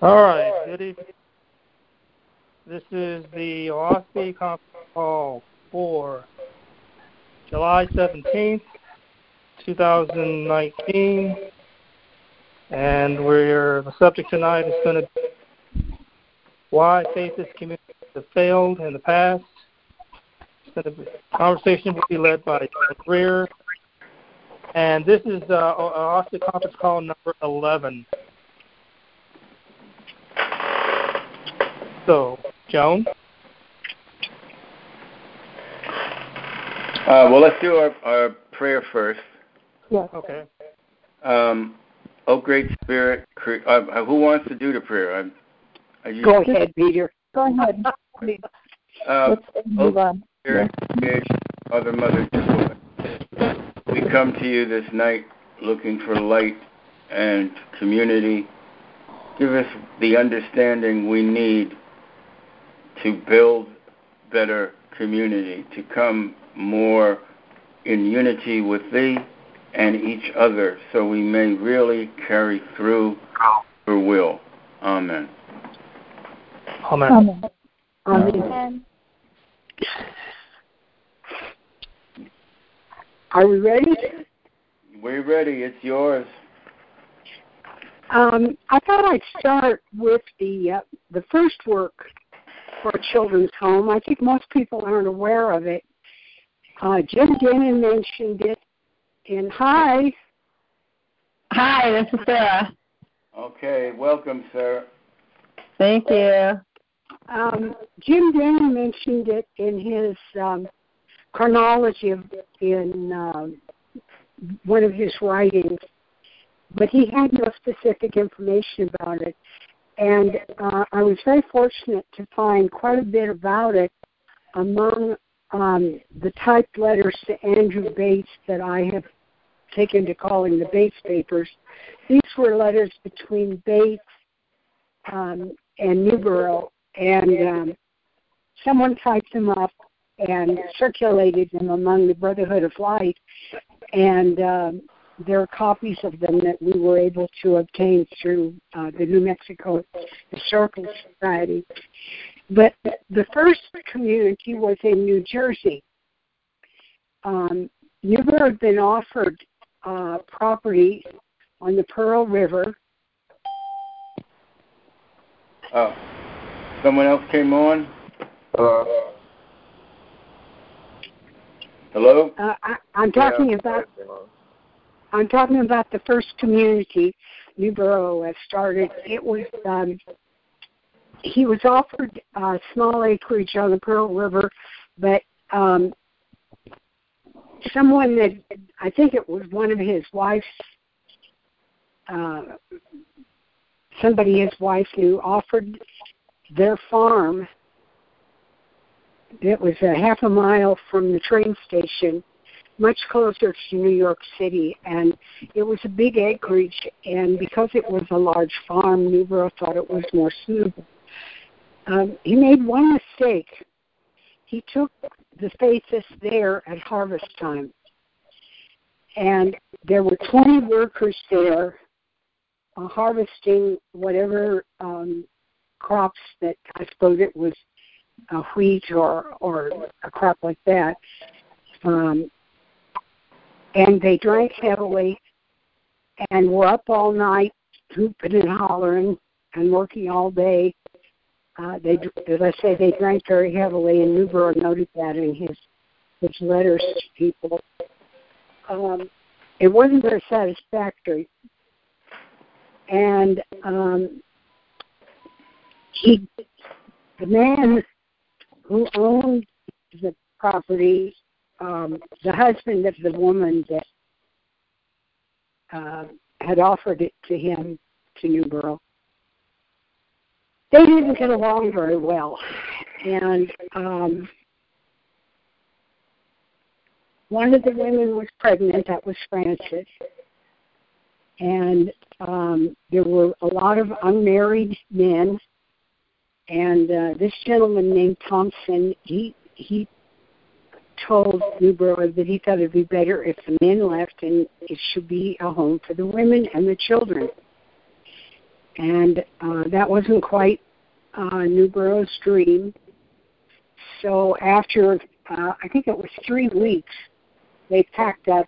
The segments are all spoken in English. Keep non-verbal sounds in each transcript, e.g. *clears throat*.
All right. Good evening. This is the OSCE conference call for July 17th, 2019. And we're, the subject tonight is going to be why faithist communities have failed in the past. The conversation will be led by John Greer. And this is uh, OSCE conference call number 11. So, Joan? Uh, well, let's do our, our prayer first. Yes. Okay. Um, oh, great Spirit, cre- uh, uh, who wants to do the prayer? I, I just, Go ahead, Peter. Go ahead. Uh, Let's move oh, on. Spirit, creation, Mother, Mother, We come to you this night looking for light and community. Give us the understanding we need to build better community, to come more in unity with Thee and each other, so we may really carry through your will. Amen. Amen. Amen. Amen. Are we ready? We're ready. It's yours. Um, I thought I'd start with the uh, the first work for a children's home. I think most people aren't aware of it. Uh, Jim Dennon mentioned it. And hi, Hi, this is Sarah. Okay, welcome, Sarah. Thank you. um, Jim Dennon mentioned it in his um, chronology of in um, one of his writings, but he had no specific information about it. And uh, I was very fortunate to find quite a bit about it among um, the typed letters to Andrew Bates that I have taken to calling the Bates papers. These were letters between Bates um, and Newbrough, and um, someone typed them up and circulated them among the Brotherhood of Light, and um, there are copies of them that we were able to obtain through uh, the New Mexico Historical Society. But the first community was in New Jersey. Um, Newbrough had been offered uh, property on the Pearl River. Oh, someone else came on? Hello. Hello? Uh, I, I'm talking about I'm talking about the first community Newbrough has started. It was um, he was offered uh, small acreage on the Pearl River, but um, someone that I think it was one of his wife's uh, somebody his wife knew offered their farm. It was a half a mile from the train station much closer to New York City, and it was a big acreage. And because it was a large farm, Newbrough thought it was more suitable. Um, he made one mistake. He took the faithists there at harvest time, and there were 20 workers there uh, harvesting whatever um, crops that I suppose it was uh, wheat or or a crop like that. Um, and they drank heavily and were up all night hooping and hollering and working all day. Uh, they, as I say, they drank very heavily, and Newbrough noted that in his his letters to people. Um, it wasn't very satisfactory, and um, he, the man who owned the property um, the husband of the woman that uh, had offered it to him to Newbrough. They didn't get along very well, and um, one of the women was pregnant. That was Frances, and um, there were a lot of unmarried men. And uh, this gentleman named Thompson, he he told Newbrough that he thought it'd be better if the men left and it should be a home for the women and the children. and uh, that wasn't quite uh, Newbrough's dream. So after uh, I think it was three weeks, they packed up,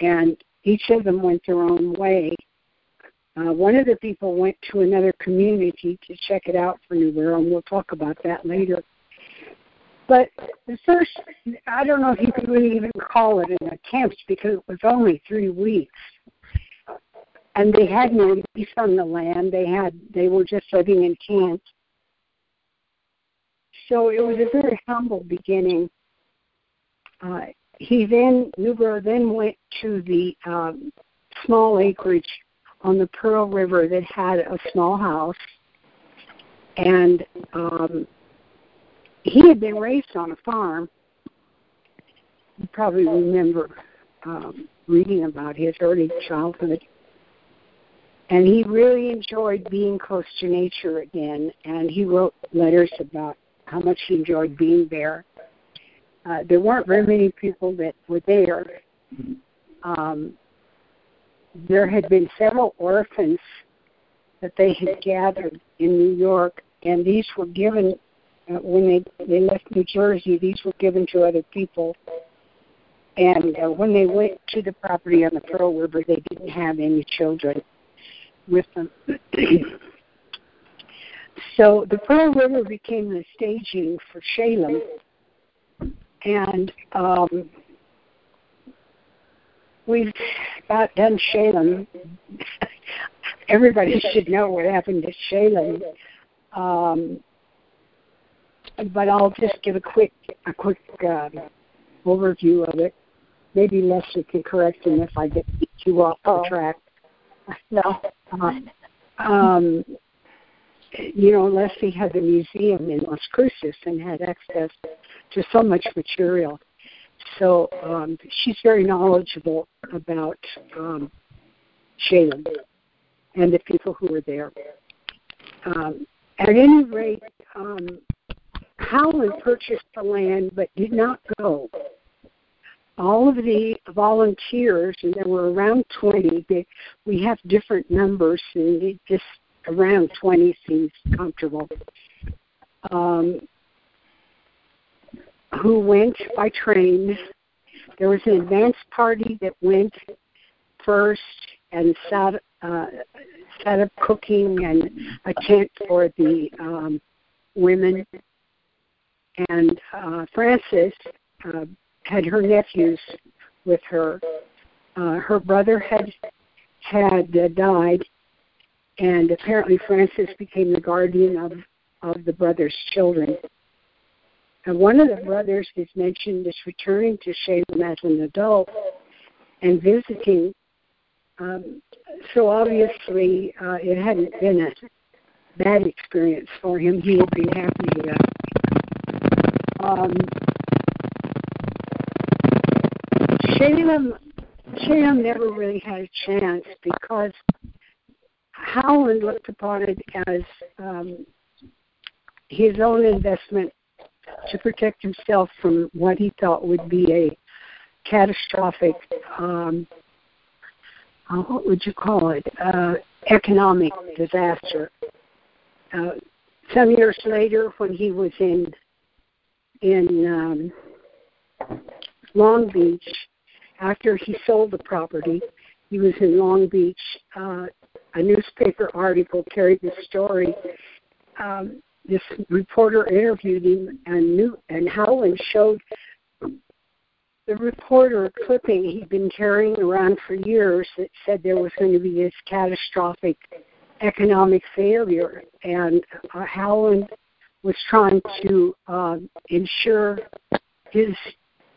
and each of them went their own way. Uh, one of the people went to another community to check it out for Newbrough, and we'll talk about that later. But the first, I don't know if you could really even call it an attempt because it was only three weeks and they had no lease on the land. They had they were just living in tents. So it was a very humble beginning. Uh, he then Newbrough then went to the um, small acreage on the Pearl River that had a small house, and um, he had been raised on a farm. You probably remember um, reading about his early childhood and he really enjoyed being close to nature again. And he wrote letters about how much he enjoyed being there. Uh, there weren't very many people that were there. Um, there had been several orphans that they had gathered in New York, and these were given uh, when they they left New Jersey. These were given to other people. And uh, when they went to the property on the Pearl River, they didn't have any children with them. *clears throat* so the Pearl River became the staging for Shalam, and um, we've about done Shalam. *laughs* Everybody should know what happened to Shalam. Um, but I'll just give a quick a quick uh, overview of it. Maybe Leslie can correct me if I get too off the track. *laughs* No. Uh, um, you know, Leslie had a museum in Las Cruces and had access to so much material. So um, she's very knowledgeable about um, Shalam and the people who were there. Um, at any rate, um, Howland purchased the land but did not go all of the volunteers, and there were around 20, they, we have different numbers, and just around 20 seems comfortable, um, who went by train. There was an advance party that went first and set, uh, set up cooking and a tent for the um, women. And uh, Frances uh, had her nephews with her. Uh, her brother had had uh, died, and apparently Frances became the guardian of of the brother's children. And one of the brothers is mentioned as returning to Shalam as an adult and visiting. Um, so obviously, uh, it hadn't been a bad experience for him. He had been happy. Uh, um, Shalam, Shalam never really had a chance because Howland looked upon it as um, his own investment to protect himself from what he thought would be a catastrophic, um, uh, what would you call it, uh, economic disaster. Uh, some years later, when he was in in um, Long Beach, after he sold the property, he was in Long Beach. Uh, a newspaper article carried the story. Um, this reporter interviewed him, and knew, and Howland showed the reporter a clipping he'd been carrying around for years that said there was going to be this catastrophic economic failure, and uh, Howland was trying to uh, ensure his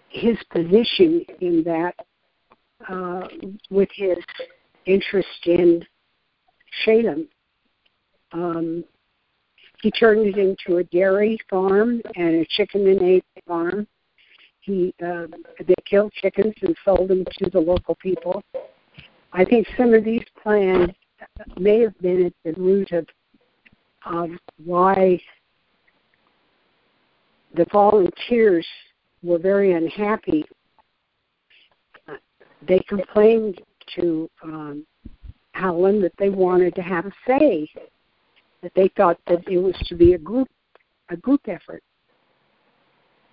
his position in that uh, with his interest in Shalam. Um, he turned it into a dairy farm and a chicken and egg farm. He uh, they killed chickens and sold them to the local people. I think some of these plans may have been at the root of of why the volunteers were very unhappy. They complained to um, Howland that they wanted to have a say, that they thought that it was to be a group a group effort.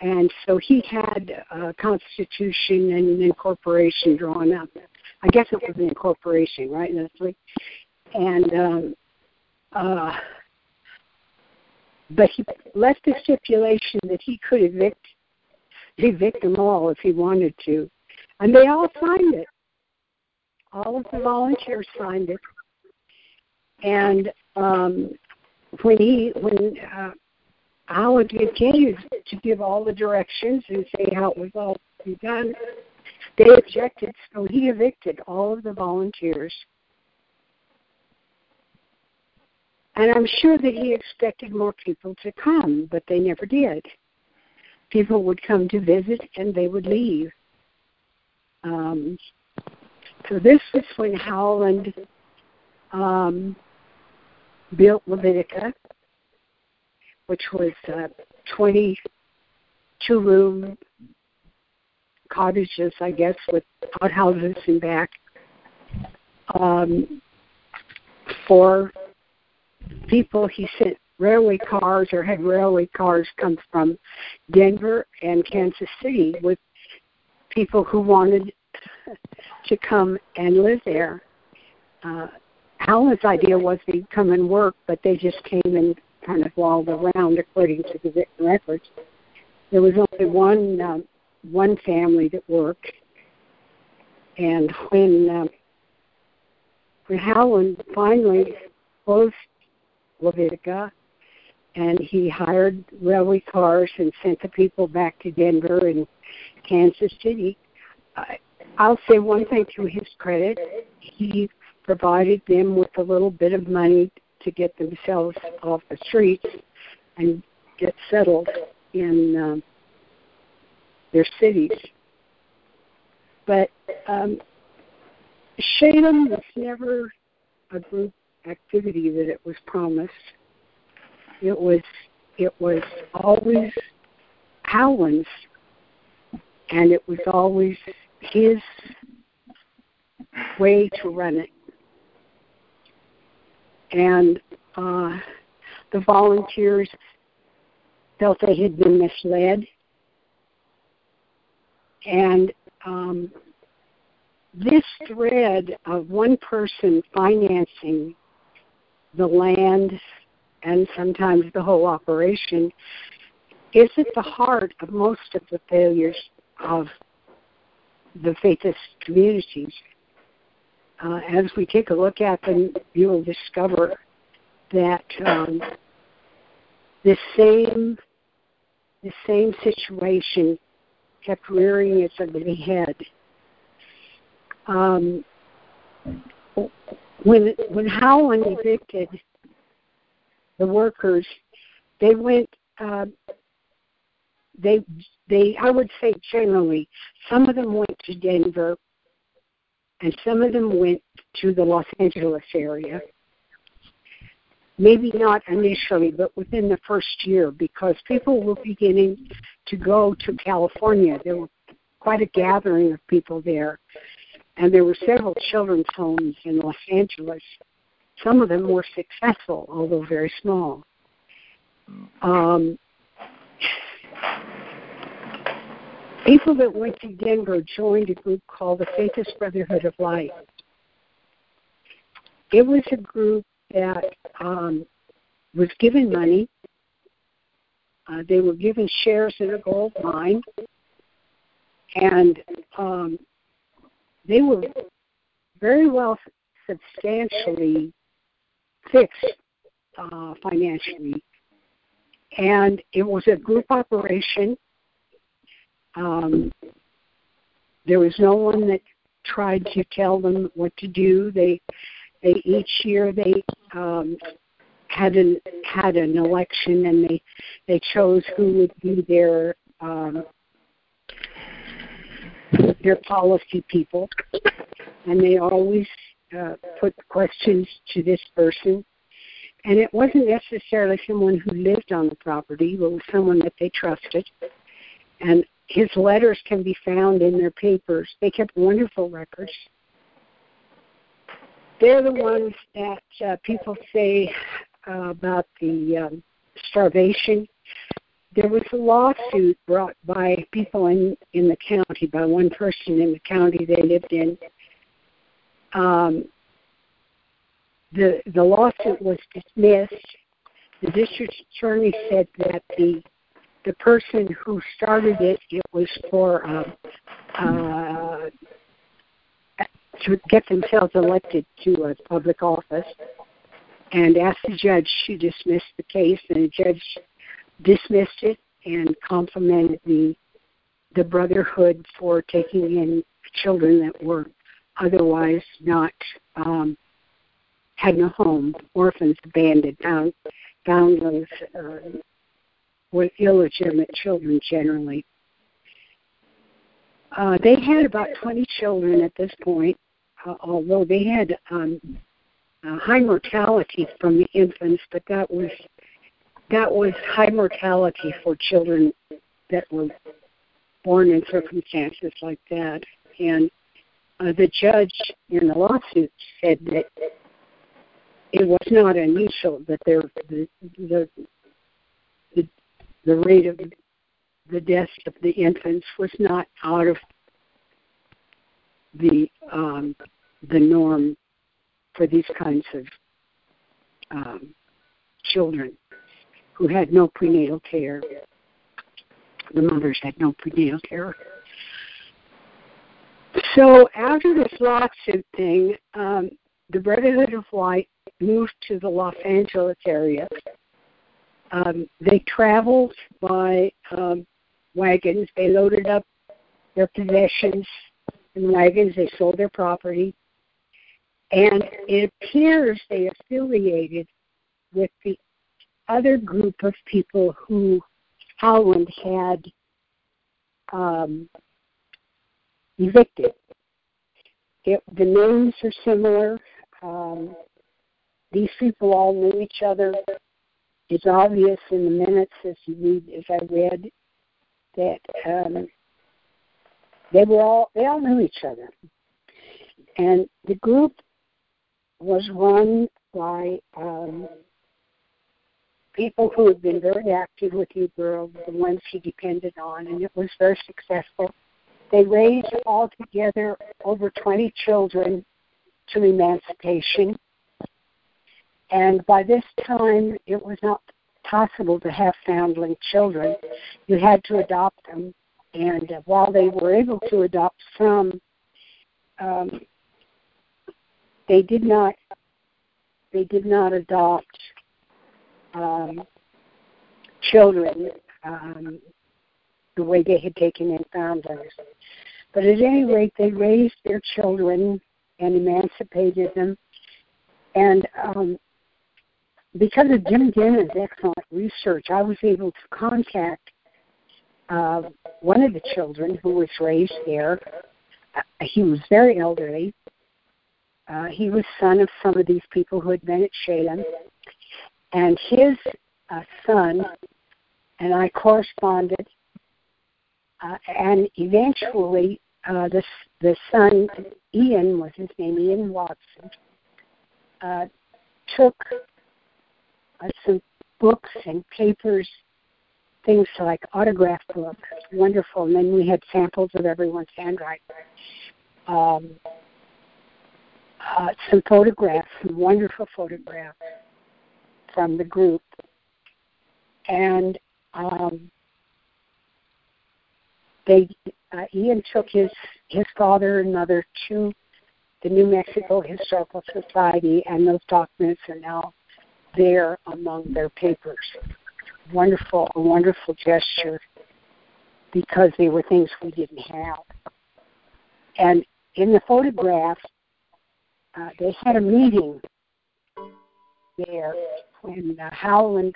And so he had a constitution and an incorporation drawn up. I guess it was an incorporation, right, Leslie? And um, uh, but he left the stipulation that he could evict evict them all if he wanted to, and they all signed it. All of the volunteers signed it, and um, when he when uh, Howland continued to give all the directions and say how it was all to be done, they objected, so he evicted all of the volunteers. And I'm sure that he expected more people to come, but they never did. People would come to visit and they would leave. Um, so this was when Howland um, built Levitica, which was a 22 room cottages, I guess, with outhouses in back. Um, for people, he sent railway cars or had railway cars come from Denver and Kansas City with people who wanted to come and live there. Uh, Alan's idea was they'd come and work, but they just came and kind of walled around according to the written records. There was only one um, one family that worked, and when um, when Howland finally closed Levitica, and he hired railway cars and sent the people back to Denver and Kansas City. I, I'll say one thing to his credit: he provided them with a little bit of money to get themselves off the streets and get settled in um, their cities. But um, Shalam was never a group activity that it was promised. It was it was always Howland's, and it was always his way to run it. And uh, the volunteers felt they had been misled and um, this thread of one person financing the land and sometimes the whole operation is at the heart of most of the failures of the faithist communities. Uh, as we take a look at them, you'll discover that um, the same the same situation kept rearing its ugly head. Um, when when Howland evicted the workers, they went. Uh, they they I would say generally, some of them went to Denver, and some of them went to the Los Angeles area maybe not initially, but within the first year, because people were beginning to go to California. There were quite a gathering of people there, and there were several children's homes in Los Angeles. Some of them were successful, although very small. Um, people that went to Denver joined a group called the Faithist Brotherhood of Light. It was a group that um, was given money. Uh, they were given shares in a gold mine, and um, they were very well substantially fixed uh, financially. And it was a group operation. Um, there was no one that tried to tell them what to do. They they each year they um, had an had an election and they they chose who would be their um, their policy people, and they always uh, put questions to this person. And it wasn't necessarily someone who lived on the property, but was someone that they trusted. And his letters can be found in their papers. They kept wonderful records they're the ones that uh, people say uh, about the um, starvation. There was a lawsuit brought by people in in the county, by one person in the county they lived in. Um, the the lawsuit was dismissed. The district attorney said that the the person who started it, it was for um, uh, to get themselves elected to a public office, and asked the judge to dismiss the case, and the judge dismissed it and complimented the the brotherhood for taking in children that were otherwise not um, had no home, orphans, abandoned, found, foundlings, uh, with illegitimate children generally. Uh, they had about 20 children at this point, uh, although they had um, uh, high mortality from the infants, but that was that was high mortality for children that were born in circumstances like that. And uh, the judge in the lawsuit said that it was not unusual that there the the the, the rate of the deaths of the infants was not out of the um, the norm for these kinds of um, children who had no prenatal care. The mothers had no prenatal care. So after this lawsuit thing, um, the Brotherhood of Light moved to the Los Angeles area. Um, they traveled by um, wagons. They loaded up their possessions in wagons. They sold their property. And it appears they affiliated with the other group of people who Howland had um, evicted. It, the names are similar. Um, these people all knew each other. It's obvious in the minutes as you read, as I read, that um, they were all they all knew each other, and the group was run by um, people who had been very active with you girls, the ones he depended on, and it was very successful. They raised altogether over 20 children to emancipation. And by this time, it was not possible to have foundling children. You had to adopt them. And uh, while they were able to adopt some, um, they did not. They did not adopt um, children um, the way they had taken in foundlings. But at any rate, they raised their children and emancipated them. And um, because of Jim Dennon's excellent research, I was able to contact uh, one of the children who was raised there. Uh, he was very elderly. Uh, he was son of some of these people who had been at Shalam. And his uh, son and I corresponded. Uh, and eventually, uh, the, the son, Ian was his name, Ian Watson, uh, took uh, some books and papers, things like autograph books, wonderful. And then we had samples of everyone's handwriting. Um, uh, some photographs, some wonderful photographs from the group. And um, they uh, Ian took his his father and mother to the New Mexico Historical Society, and those documents are now there among their papers. Wonderful, a wonderful gesture because they were things we didn't have. And in the photograph, uh, they had a meeting there when uh, Howland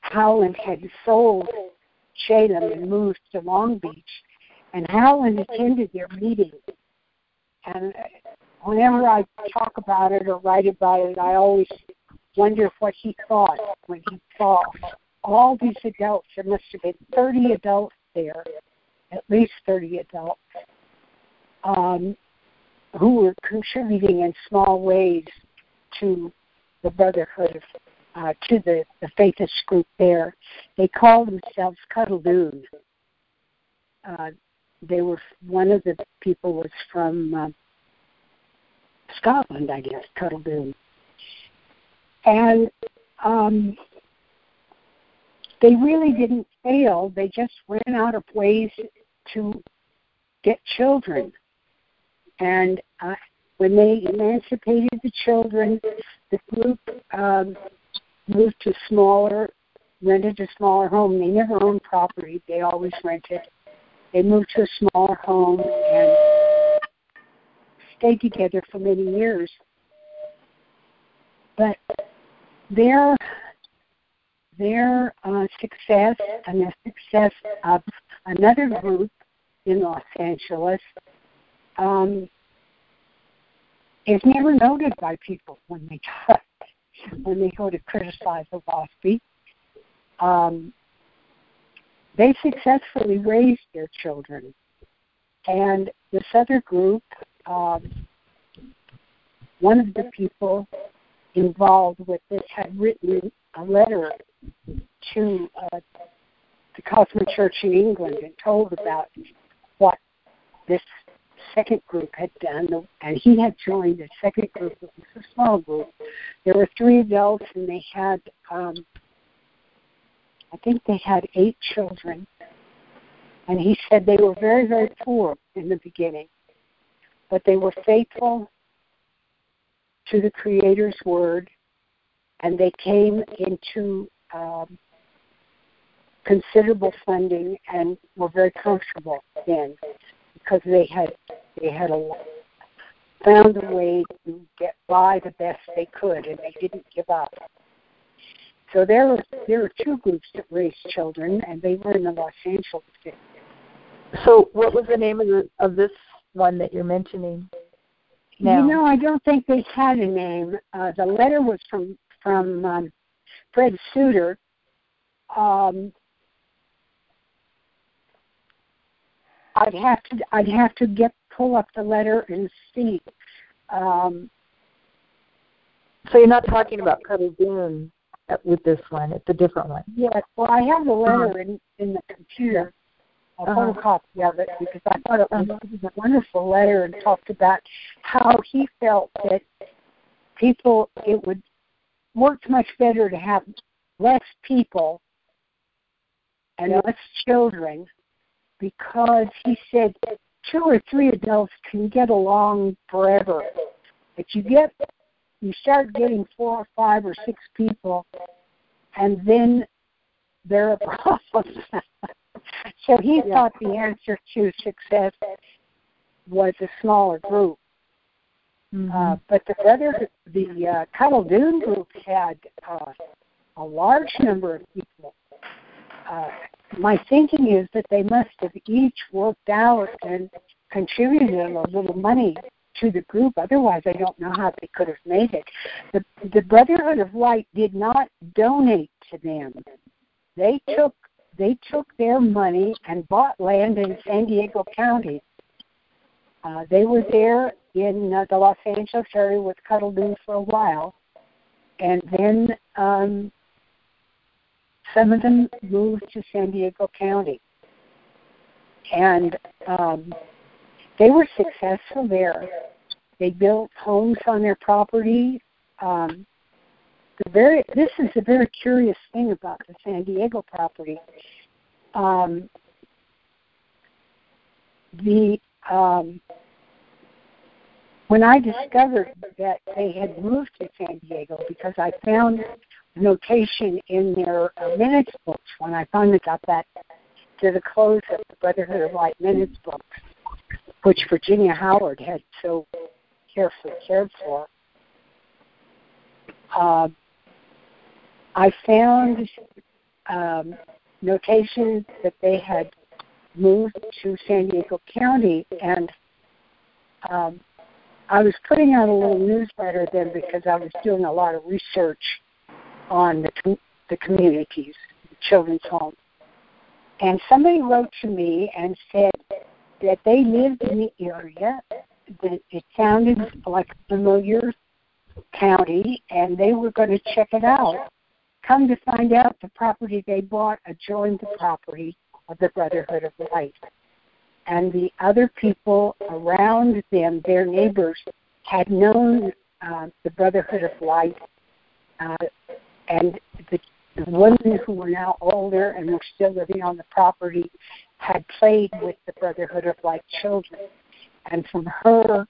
Howland had sold Shalam and moved to Long Beach, and Howland attended their meeting. And whenever I talk about it or write about it, I always wonder what he thought when he saw all these adults. There must have been 30 adults there, at least 30 adults. Um, who were contributing in small ways to the Brotherhood of uh, to the, the faithist group there. They called themselves Cuddledoon. Uh, they were one of the people was from uh, Scotland, I guess, Cuddledoon, and um, they really didn't fail. They just ran out of ways to get children, and uh, when they emancipated the children, the group um, moved to smaller, rented a smaller home. They never owned property; they always rented. They moved to a smaller home and stayed together for many years. But their their uh, success and the success of another group in Los Angeles um, is never noted by people when they talk, when they go to criticize Oahspe. Um, they successfully raised their children. And this other group, um, one of the people involved with this had written a letter to uh, the Kosmon Church in England and told about what this second group had done, and he had joined the second group. It was a small group. There were three adults, and they had, um, I think they had eight children. And he said they were very, very poor in the beginning, but they were faithful to the Creator's word, and they came into um, considerable funding and were very comfortable then because they had they had a found a way to get by the best they could and they didn't give up. So there was there were two groups that raised children and they were in the Los Angeles area. So what was the name of the of this one that you're mentioning? Now? You know, I don't think they had a name. Uh, the letter was from from um, Fred Suter. Um, I'd have to I'd have to get pull up the letter and see. Um, so you're not talking about Cuddledoon with this one; it's a different one. Yes. Well, I have the letter in in the computer. A uh-huh. photocopy of it because I thought it was, uh-huh. it was a wonderful letter and talked about how he felt that people it would work much better to have less people and less children because he said two or three adults can get along forever. But you get you start getting four or five or six people and then they're a *laughs* problem. so he yeah. thought the answer to success was a smaller group. Mm-hmm. Uh, but the other, the uh, Cuddledoon group had uh, a large number of people. Uh, my thinking is that they must have each worked out and contributed a little money to the group. Otherwise, I don't know how they could have made it. The, the Brotherhood of Light did not donate to them. They took they took their money and bought land in San Diego County. Uh, they were there in uh, the Los Angeles area with Cuddledoon for a while, and then um, some of them moved to San Diego County, and um, they were successful there. They built homes on their property. Um, the very this is a very curious thing about the San Diego property. Um, the um, when I discovered that they had moved to San Diego because I found notation in their uh, minutes books when I finally got back to the close of the Brotherhood of Light minutes books, which Virginia Howard had so carefully cared for. Uh, I found um, notation that they had moved to San Diego County, and um, I was putting out a little newsletter then because I was doing a lot of research on the com- the communities, the children's homes. And somebody wrote to me and said that they lived in the area that it sounded like a familiar county, and they were going to check it out. Come to find out, the property they bought adjoined the property of the Brotherhood of Light. And the other people around them, their neighbors, had known uh, the Brotherhood of Light, uh, and the, the women who were now older and were still living on the property had played with the Brotherhood of Light children. And from her,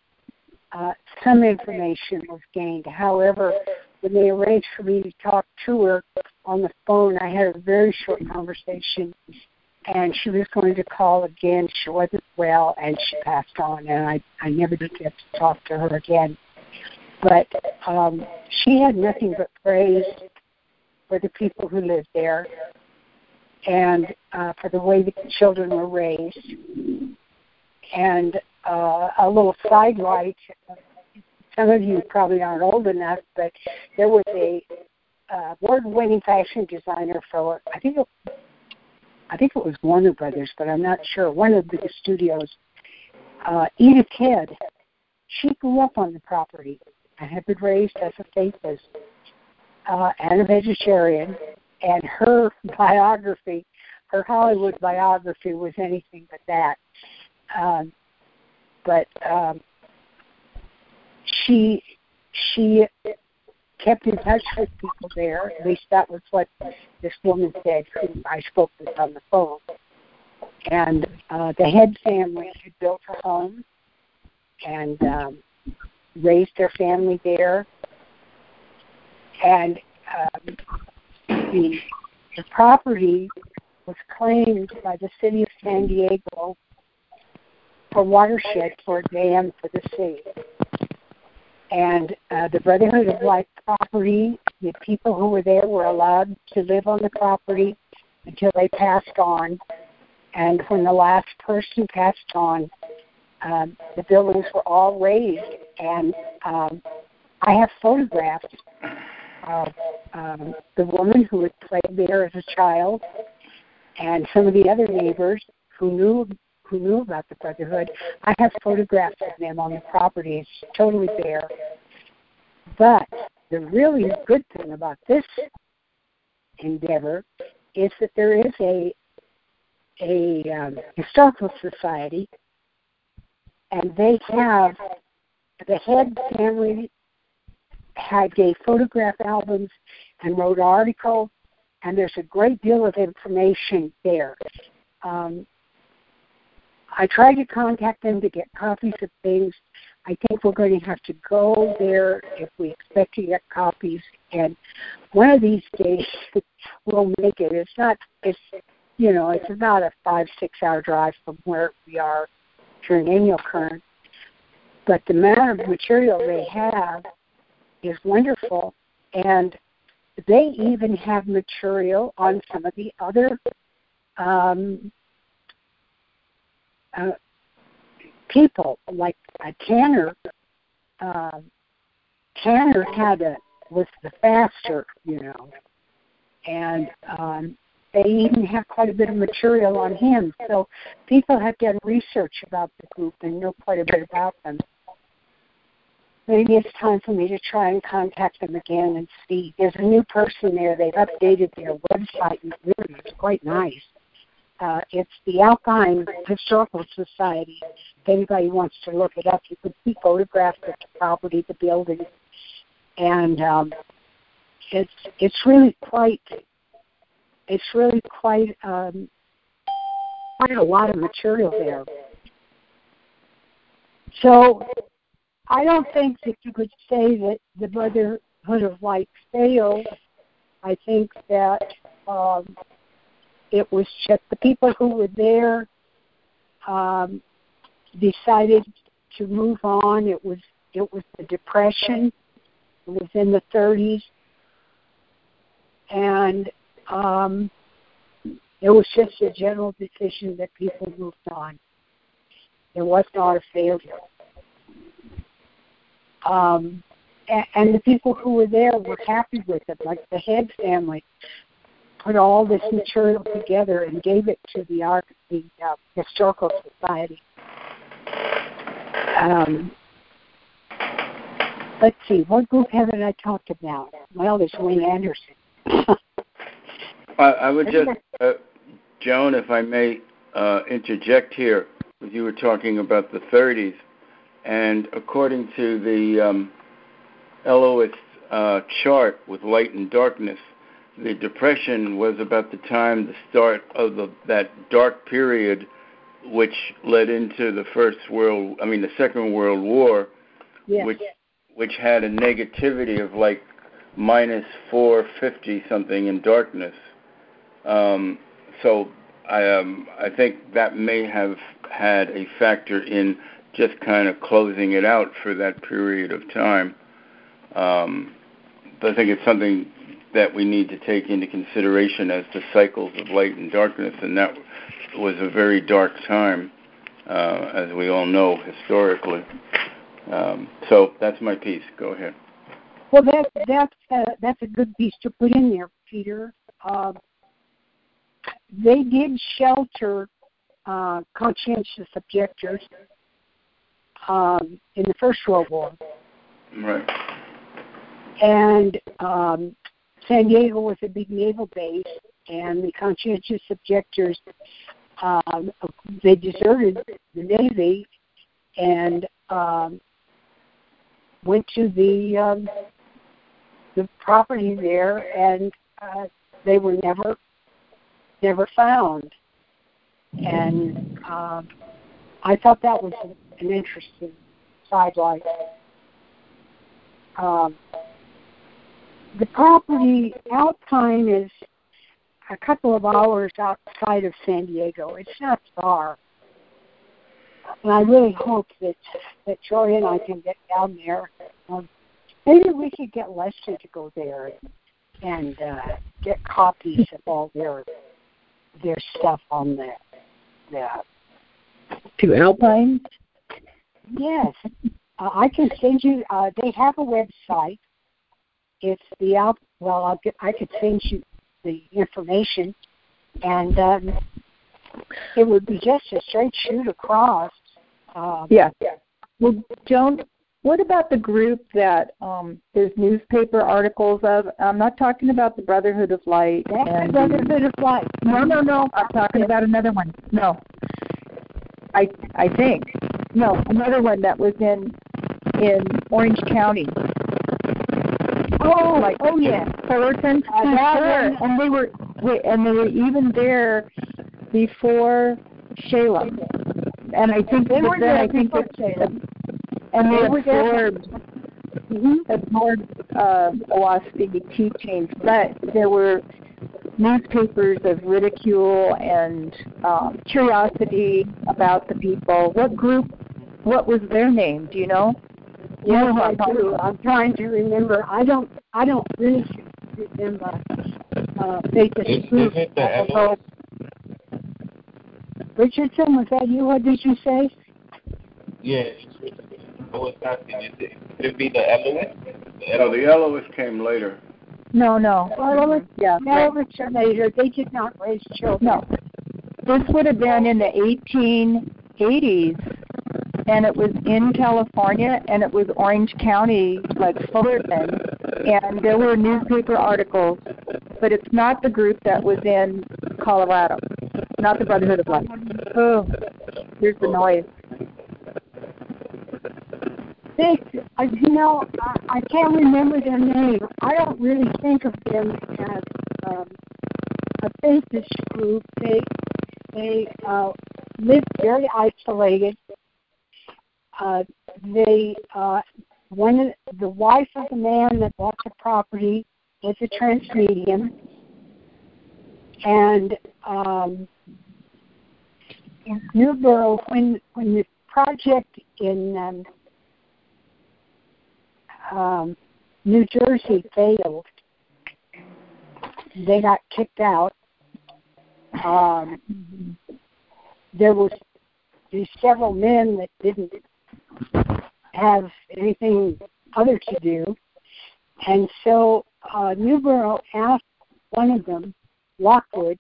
uh, some information was gained. However, when they arranged for me to talk to her on the phone, I had a very short conversation, and she was going to call again. She wasn't well, and she passed on, and I I never did get to talk to her again. But um, she had nothing but praise for the people who lived there, and uh, for the way the children were raised. And uh, a little sidelight some of you probably aren't old enough, but there was a uh, award-winning fashion designer for I think it, I think it was Warner Brothers, but I'm not sure. One of the studios, uh, Edith Head. She grew up on the property and had been raised as a faithist uh, and a vegetarian. And her *laughs* biography, her Hollywood biography, was anything but that. Um, but um, she she kept in touch with people there. At least that was what this woman said, who I spoke with on the phone. And uh, the head family had built a home and um, raised their family there. And um, the, the property was claimed by the city of San Diego for watershed for a dam for the sea and uh, the Brotherhood of Light property, the people who were there were allowed to live on the property until they passed on. And when the last person passed on, um, the buildings were all raised. And um, I have photographs of um, the woman who had played there as a child and some of the other neighbors who knew who knew about the Brotherhood. I have photographs of them on the property. It's totally bare. But the really good thing about this endeavor is that there is a a um, historical society, and they have the head family had gave photograph albums and wrote articles, and there's a great deal of information there. Um, I tried to contact them to get copies of things. I think we're going to have to go there if we expect to get copies. And one of these days *laughs* we'll make it. It's not. It's you know. It's about a five six hour drive from where we are here in Amiel Current. But the amount of material they have is wonderful, and they even have material on some of the other um, uh, people like uh, Tanner. Uh, Tanner had a was the faster, you know, and um, they even have quite a bit of material on him. So people have done research about the group and know quite a bit about them. Maybe it's time for me to try and contact them again and see. There's a new person there. They've updated their website and really it's quite nice. Uh, it's the Alpine Historical Society. If anybody wants to look it up, you can see photographs of the property, the building, and um, it's it's really quite it's really quite um, quite a lot of material there. So I don't think that you could say that the Brotherhood of Light failed. I think that um, it was just the people who were there um, decided to move on. It was it was the depression. It was in the 30s, and um, it was just a general decision that people moved on. It was not a failure. Um, and, and the people who were there were happy with it, like the Head family put all this material together and gave it to the art the uh, historical society. um, let's see, what group haven't I talked about? Well, there's Wayne Anderson. *laughs* I, I would just, uh, Joan, if I may uh, interject here, you were talking about the 30s, and according to the um, Elohist uh, chart with light and darkness, the depression was about the time the start of the, that dark period, which led into the first world, I mean the second world war, which which had a negativity of like minus 450 something in darkness. Um, so I um, I think that may have had a factor in just kind of closing it out for that period of time. Um, but I think it's something that we need to take into consideration as the cycles of light and darkness, and that was a very dark time, uh, as we all know historically. Um, so that's my piece. Go ahead. Well, that that's uh, that's a good piece to put in there, Peter. Uh, they did shelter uh, conscientious objectors um, in the First World War. Right. And um, San Diego was a big naval base, and the conscientious objectors um, they deserted the Navy and um, went to the um, the property there, and uh, they were never never found. And um, I thought that was an interesting sidelight. Um, the property Alpine is a couple of hours outside of San Diego. It's not far. And I really hope that that Joy and I can get down there. Um, maybe we could get Lester to go there and uh, get copies of all their their stuff on the the To Alpine? Yes, uh, I can send you. Uh, they have a website. It's the Alp. Well, I'll get, I could send you the information, and um, it would be just a straight shoot across. Um, Yeah. Well, Joan, what about the group that um, there's newspaper articles of? I'm not talking about the Brotherhood of Light. That's and the Brotherhood of Light. No, no, no. I'm talking about another one. No. I I think no another one that was in in Orange County. Oh, Like- oh yeah. Fullerton, Uh, and they were wait, and they were even there before Shalam. And I think They were there I think before Shalam. and they They were absorbed hmm absorbed uh, Oahspe teachings, but there were newspapers of ridicule and um, curiosity about the people. What group? What was their name? Do you know? You know Yes, I do. about. I'm trying to remember. I don't. I don't really remember. Uh, Faith Is, is is it the I don't Elo- know. Richardson, was that you? What did you say? Yeah. I was asking, is it, could it be the Elohist? The No, the Elohist came later. No, no. Well, it was- yeah, No, right. Richard later. They did not raise children. no. This would have been in the 1880s, and it was in California, and it was Orange County, like Fullerton, and there were newspaper articles, but it's not the group that was in Colorado, not the Brotherhood of Light. Oh, here's the noise. They, uh, you know, I, I can't remember their name. I don't really think of them as um, a faithist group. They they uh, lived very isolated. Uh, they uh, one the wife of the man that bought the property was a trance medium, and um, Newbrough when when the project in um, um, New Jersey failed. They got kicked out. Um, there was these several men that didn't have anything other to do, and so uh, Newbrough asked one of them, Lockwood,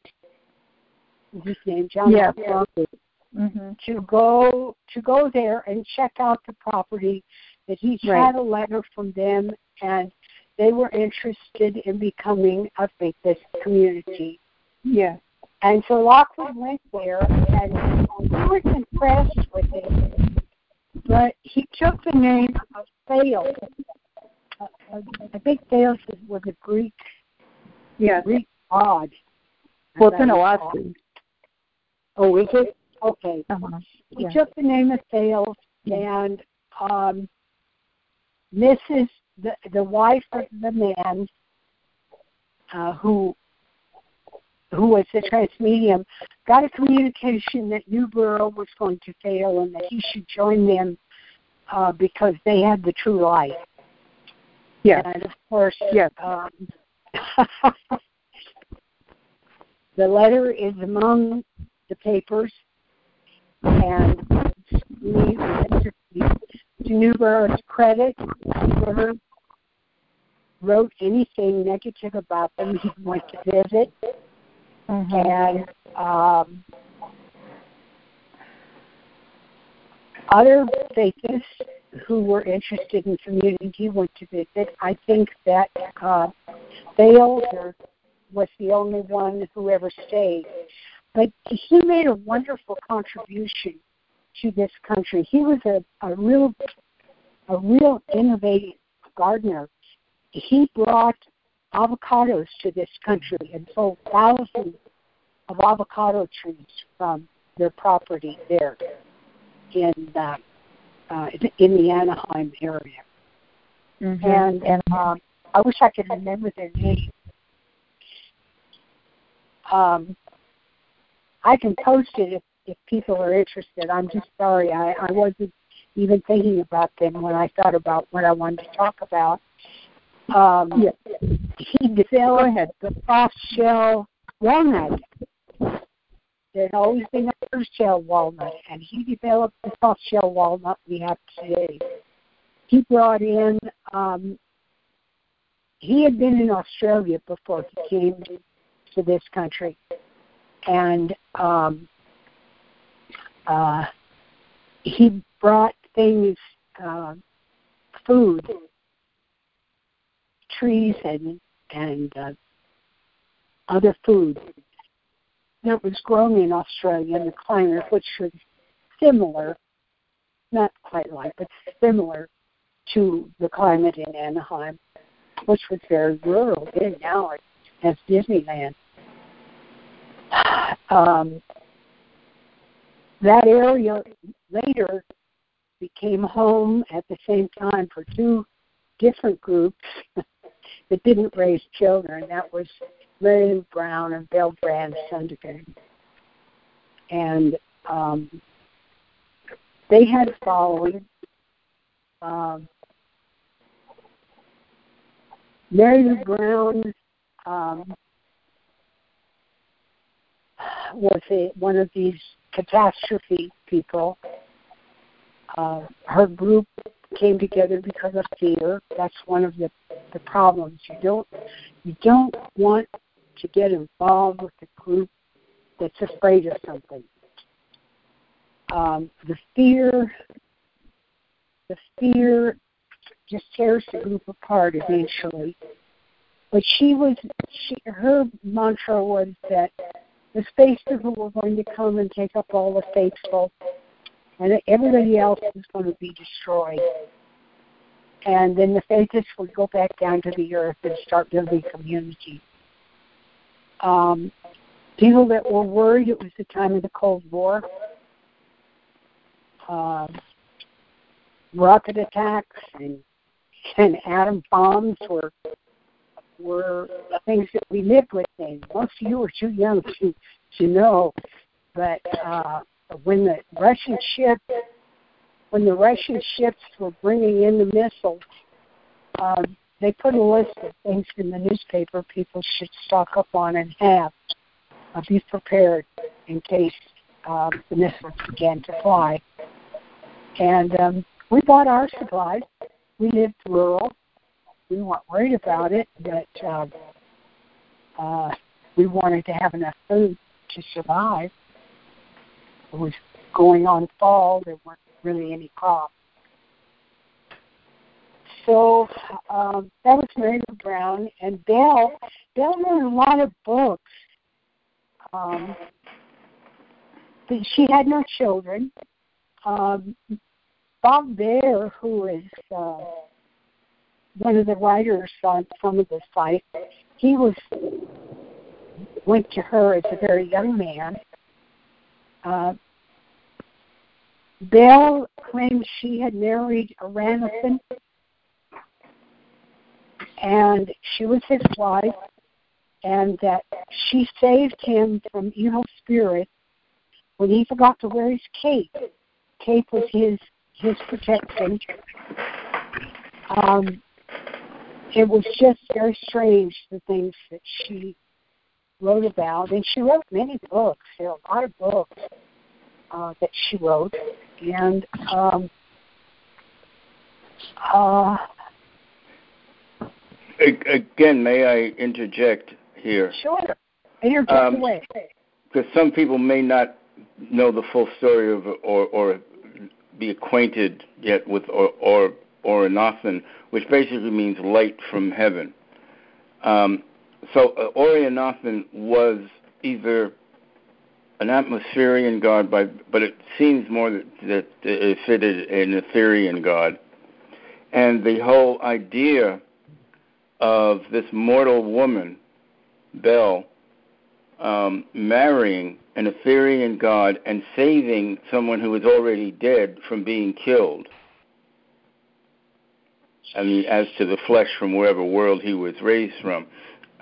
his name, John Yeah. Lockwood, mm-hmm. to go to go there and check out the property. That he Right. had a letter from them, and they were interested in becoming a faith-based community. Yeah. And so Lockwood went there, and he was impressed with it. But he took the name of Thales. Uh, I think Thales was a Greek Yeah. Greek god. Well, it's I Oahu. Oh, is it? Okay. Uh-huh. He Yeah. took the name of Thales, and um, Mrs. the the wife of the man uh, who who was the trance medium got a communication that Newbrough was going to fail and that he should join them uh, because they had the true light. Yeah. And of course, Yes. um, *laughs* the letter is among the papers, and we, to Newbrough's credit, never wrote anything negative about them. He went to visit, Mm-hmm. and um, other faithists who were interested in community went to visit. I think that uh, Thales was the only one who ever stayed. But he made a wonderful contribution to this country. He was a, a real a real innovative gardener. He brought avocados to this country and sold thousands of avocado trees from their property there in uh, uh, in the Anaheim area. Mm-hmm. And um, I wish I could remember their name. Um, I can post it if, if people are interested. I'm just sorry I, I wasn't even thinking about them when I thought about what I wanted to talk about. Um, Yes. He developed the soft shell walnut. There had always been a hard shell walnut, and he developed the soft shell walnut we have today. He brought in. Um, he had been in Australia before he came to this country, and um, uh, he brought things, uh, food, trees, and and uh, other food that was grown in Australia in the climate, which was similar, not quite like, but similar to the climate in Anaheim, which was very rural. And now it has Disneyland. *sighs* Um, that area later became home at the same time for two different groups *laughs* that didn't raise children. That was Mary Brown and Bill Brand Sundergan. And um, they had a following. Um, Mary Lou Brown um, was a, one of these catastrophe people. Uh, her group came together because of fear. That's one of the, the problems. You don't you don't want to get involved with a group that's afraid of something. Um, the fear the fear just tears the group apart eventually. But she was she her mantra was that the people were going to come and take up all the faithful and everybody else is going to be destroyed. And then the faithists would go back down to the earth and start building community. Um, people that were worried, it was the time of the Cold War. Um, rocket attacks and and atom bombs were were things that we lived with then. Most of you were too young to to know, but uh, when the Russian ship when the Russian ships were bringing in the missiles, uh, they put a list of things in the newspaper people should stock up on and have. Uh, be prepared in case uh, the missiles began to fly. And um, we bought our supplies. We lived rural. We weren't worried about it, but uh, uh, we wanted to have enough food to survive. Was going on fall. There weren't really any crops. So um, that was Mary Lou Brown and Belle. Belle wrote a lot of books. Um, but she had no children. Um, Bob Baer, who is uh, one of the writers on some of the sites, he was went to her as a very young man. Uh, Belle claimed she had married a and she was his wife, and that she saved him from evil spirits when he forgot to wear his cape. Cape was his his protection. Um, it was just very strange the things that she wrote about, and she wrote many books. There are a lot of books uh, that she wrote, and um, uh, again, may I interject here? Sure, interject um, away. Because some people may not know the full story of or or be acquainted yet with or or Oranathan, which basically means light from heaven. Um, so uh, Orianathan was either an atmospherian god, by, but it seems more that, it fitted an Etherian god. And the whole idea of this mortal woman, Belle, um, marrying an Etherian god and saving someone who was already dead from being killed. I mean, as to the flesh from wherever world he was raised from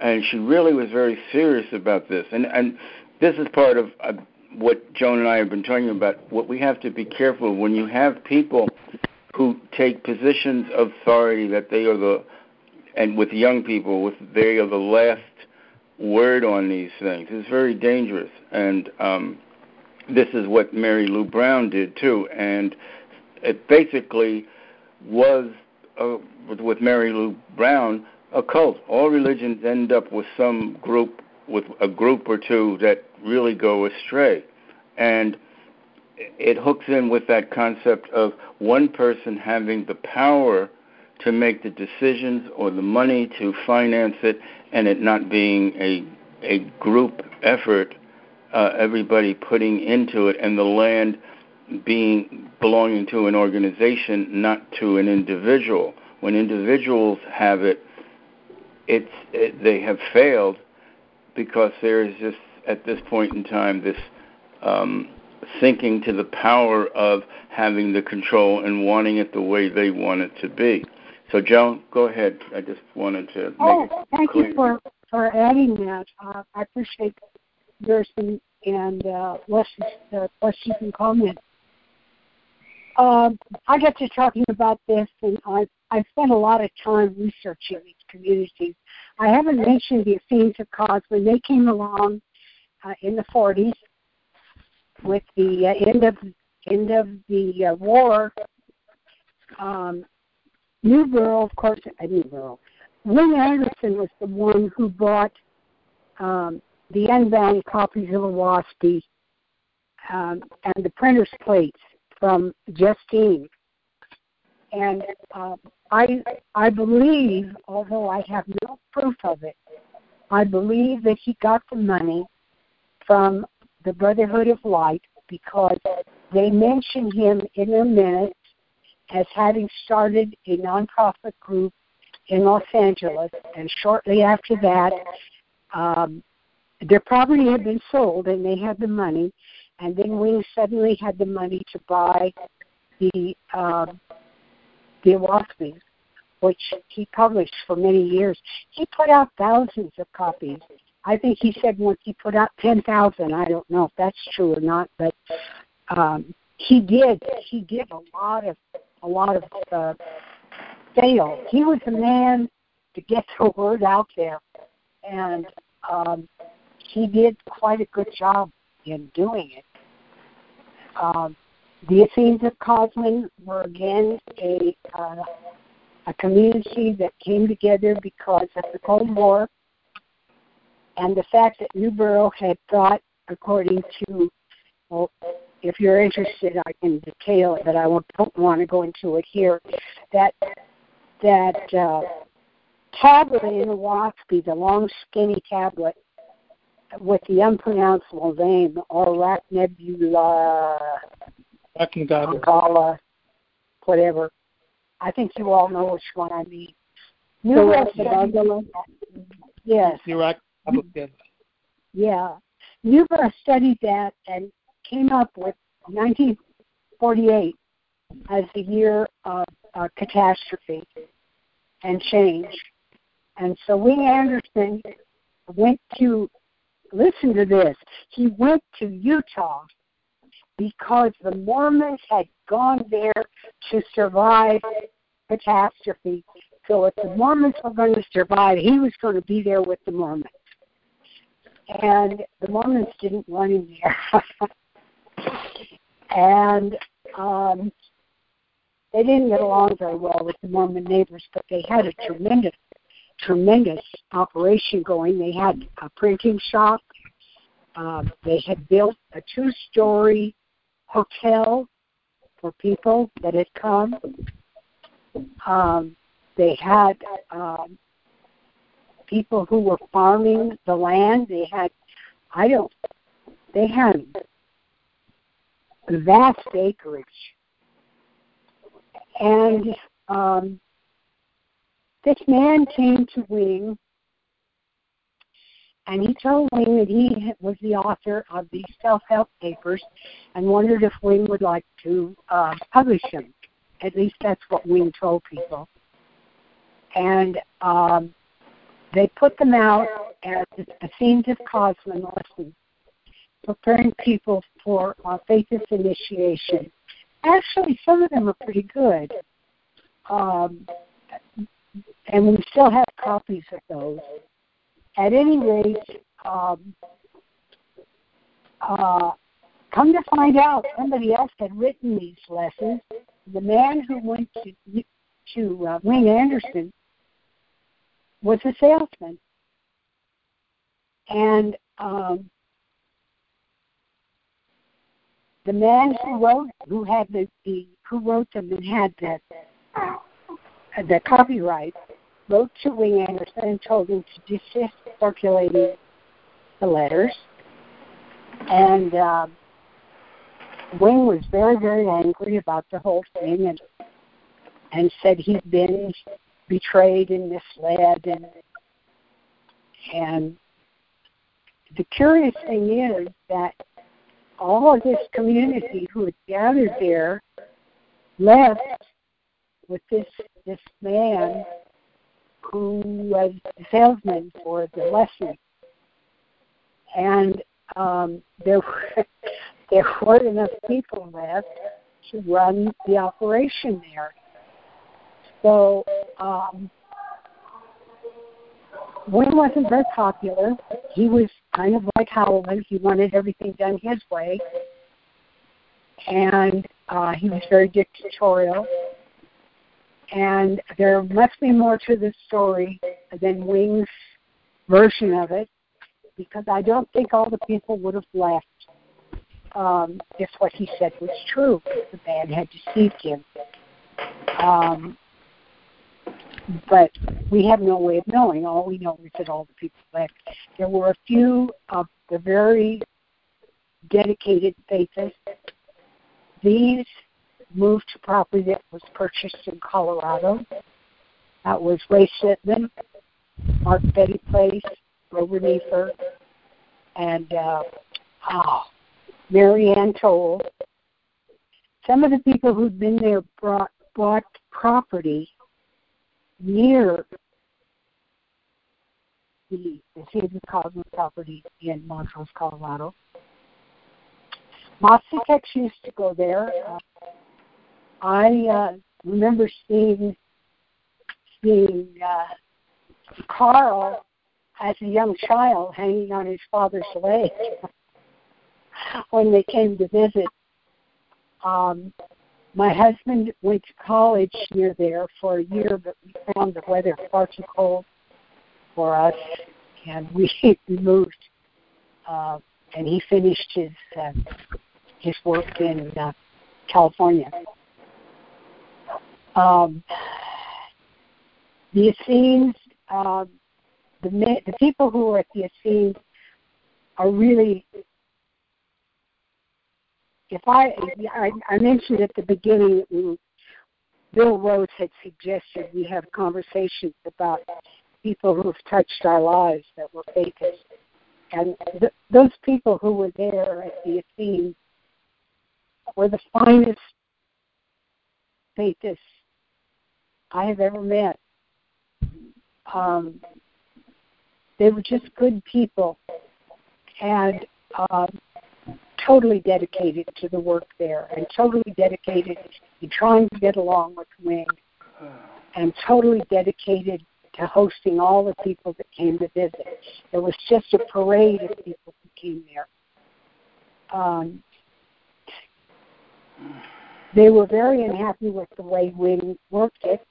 and she really was very serious about this. And and this is part of uh, what Joan and I have been talking about. What we have to be careful when you have people who take positions of authority that they are the and with young people with they are the last word on these things. It's very dangerous. And um, this is what Mary Lou Brown did too. And it basically was uh, with, with Mary Lou Brown a cult. All religions end up with some group, with a group or two that really go astray. And it hooks in with that concept of one person having the power to make the decisions or the money to finance it and it not being a a group effort uh, everybody putting into it and the land being belonging to an organization not to an individual when individuals have it it's it, they have failed because there is just at this point in time this um, sinking to the power of having the control and wanting it the way they want it to be. So, Joan, go ahead. I just wanted to oh, thank clear. you for for adding that. Uh, I appreciate yours and, and uh, Leslie's uh, questions and comments. Um, I got to talking about this, and I I spent a lot of time researching these communities. I haven't mentioned the Essenes of Kosmon when They came along uh, in the 40s with the uh, end of end of the uh, war. Um, of course, uh, Newbrough. Wing Anderson was the one who bought um, the unbound copies of Oahspe um, and the printer's plates from Justine. And uh, I I believe, although I have no proof of it, I believe that he got the money from the Brotherhood of Light because they mention him in their minutes as having started a nonprofit group in Los Angeles, and shortly after that, um, their property had been sold and they had the money, and then Wing suddenly had the money to buy the um, the Oahspes, which he published for many years. He put out thousands of copies. I think he said once he put out 10,000. I don't know if that's true or not, but um, he did. He did a lot of a lot of uh, sales. He was a man to get the word out there, and um, he did quite a good job in doing it. Um, the Essenes of Kosmon were again a uh, a community that came together because of the Cold War and the fact that Newbrough had thought, according to well, if you're interested, I can detail it, but I don't want to go into it here. That that uh, tablet in Oahspe, the long skinny tablet with the unpronounceable name, Arachnebula, Arachnebula, whatever. I think you all know which one I mean. Newbrough yes. Yeah. Newbrough studied that and came up with 1948 as the year of uh, catastrophe and change. And so Wing Anderson went to, listen to this, he went to Utah because the Mormons had gone there to survive catastrophe. So if the Mormons were going to survive, he was going to be there with the Mormons. And the Mormons didn't want him there. *laughs* and um, they didn't get along very well with the Mormon neighbors, but they had a tremendous, tremendous operation going. They had a printing shop. Uh, they had built a two-story hotel for people that had come. Um, they had um, people who were farming the land. They had, I don't, they had vast acreage. And um, this man came to Wing and he told Wing that he was the author of these self-help papers and wondered if Wing would like to uh, publish them. At least that's what Wing told people. And um, they put them out as a Essenes of Kosmon lesson, preparing people for uh, faithist initiation. Actually, some of them are pretty good. Um, and we still have copies of those. At any rate, um, uh, come to find out, somebody else had written these lessons. The man who went to to uh, Wing Anderson was a salesman, and um, the man who wrote who had the, the who wrote them and had the the copyright wrote to Wing Anderson and told him to desist circulating the letters. And uh, Wing was very, very angry about the whole thing and and said he'd been betrayed and misled and and the curious thing is that all of this community who had gathered there left with this this man who was the salesman for the lesson. And um, there were *laughs* there weren't enough people left to run the operation there. So um, Wayne wasn't very popular. He was kind of like Howland. He wanted everything done his way. And uh, he was very dictatorial. And there must be more to this story than Wing's version of it, because I don't think all the people would have left um, if what he said was true. The man had deceived him. Um, but we have no way of knowing. All we know is that all the people left. There were a few of the very dedicated faithists. These moved to property that was purchased in Colorado. That was Ray Shipman, Mark Betty Place, Grover Nefer, and uh, oh, Mary Ann Toll. Some of the people who'd been there brought, bought property near the, Haven Cosmos property in Montrose, Colorado. Mossitex used to go there. Uh, I uh, remember seeing seeing uh, Carl as a young child hanging on his father's leg *laughs* when they came to visit. Um, my husband went to college near there for a year, but we found the weather far too cold for us, and we, *laughs* moved. Uh, and he finished his uh, his work in uh, California. Um, the Essenes, uh, the the people who are at the Essenes are really. If I, I, I mentioned at the beginning, that Bill Rose had suggested we have conversations about people who have touched our lives that were fakers. And th- those people who were there at the Essenes were the finest fakers I have ever met. Um, they were just good people and um, totally dedicated to the work there and totally dedicated to trying to get along with Wing and totally dedicated to hosting all the people that came to visit. It was just a parade of people who came there. Um, they were very unhappy with the way Wing worked it.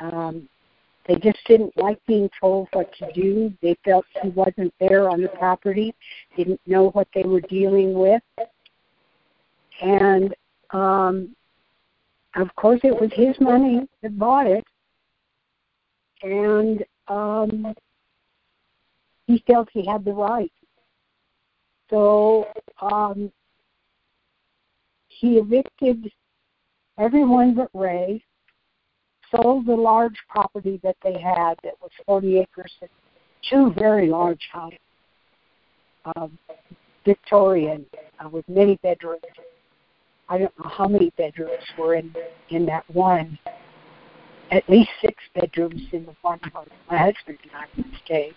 Um, they just didn't like being told what to do. They felt he wasn't there on the property, didn't know what they were dealing with. And um, of course, it was his money that bought it. And um, he felt he had the right. So um, he evicted everyone but Ray, sold the large property that they had that was 40 acres, two very large houses, um, Victorian, uh, with many bedrooms. I don't know how many bedrooms were in in that one. At least six bedrooms in the one house my husband and I would stay.